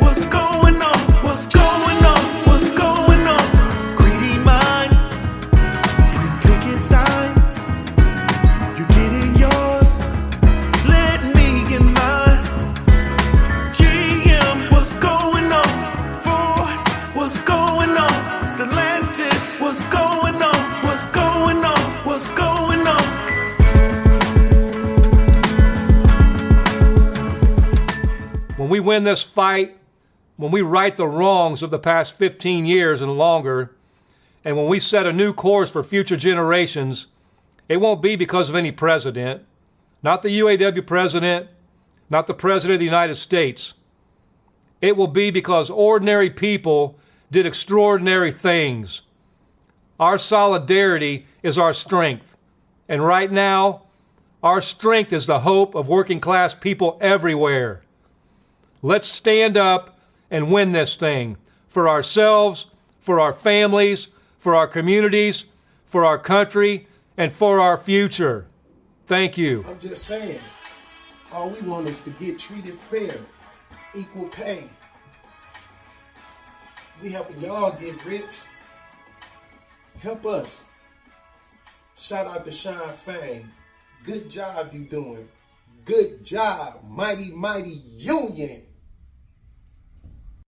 What's going When we win this fight, when we right the wrongs of the past 15 years and longer, and when we set a new course for future generations, it won't be because of any president, not the UAW president, not the president of the United States. It will be because ordinary people did extraordinary things. Our solidarity is our strength. And right now, our strength is the hope of working class people everywhere. Let's stand up and win this thing for ourselves, for our families, for our communities, for our country, and for our future. Thank you. I'm just saying, all we want is to get treated fair, equal pay. We helping y'all get rich. Help us. Shout out to Shawn Fain. Good job you doing. Good job, mighty, mighty union.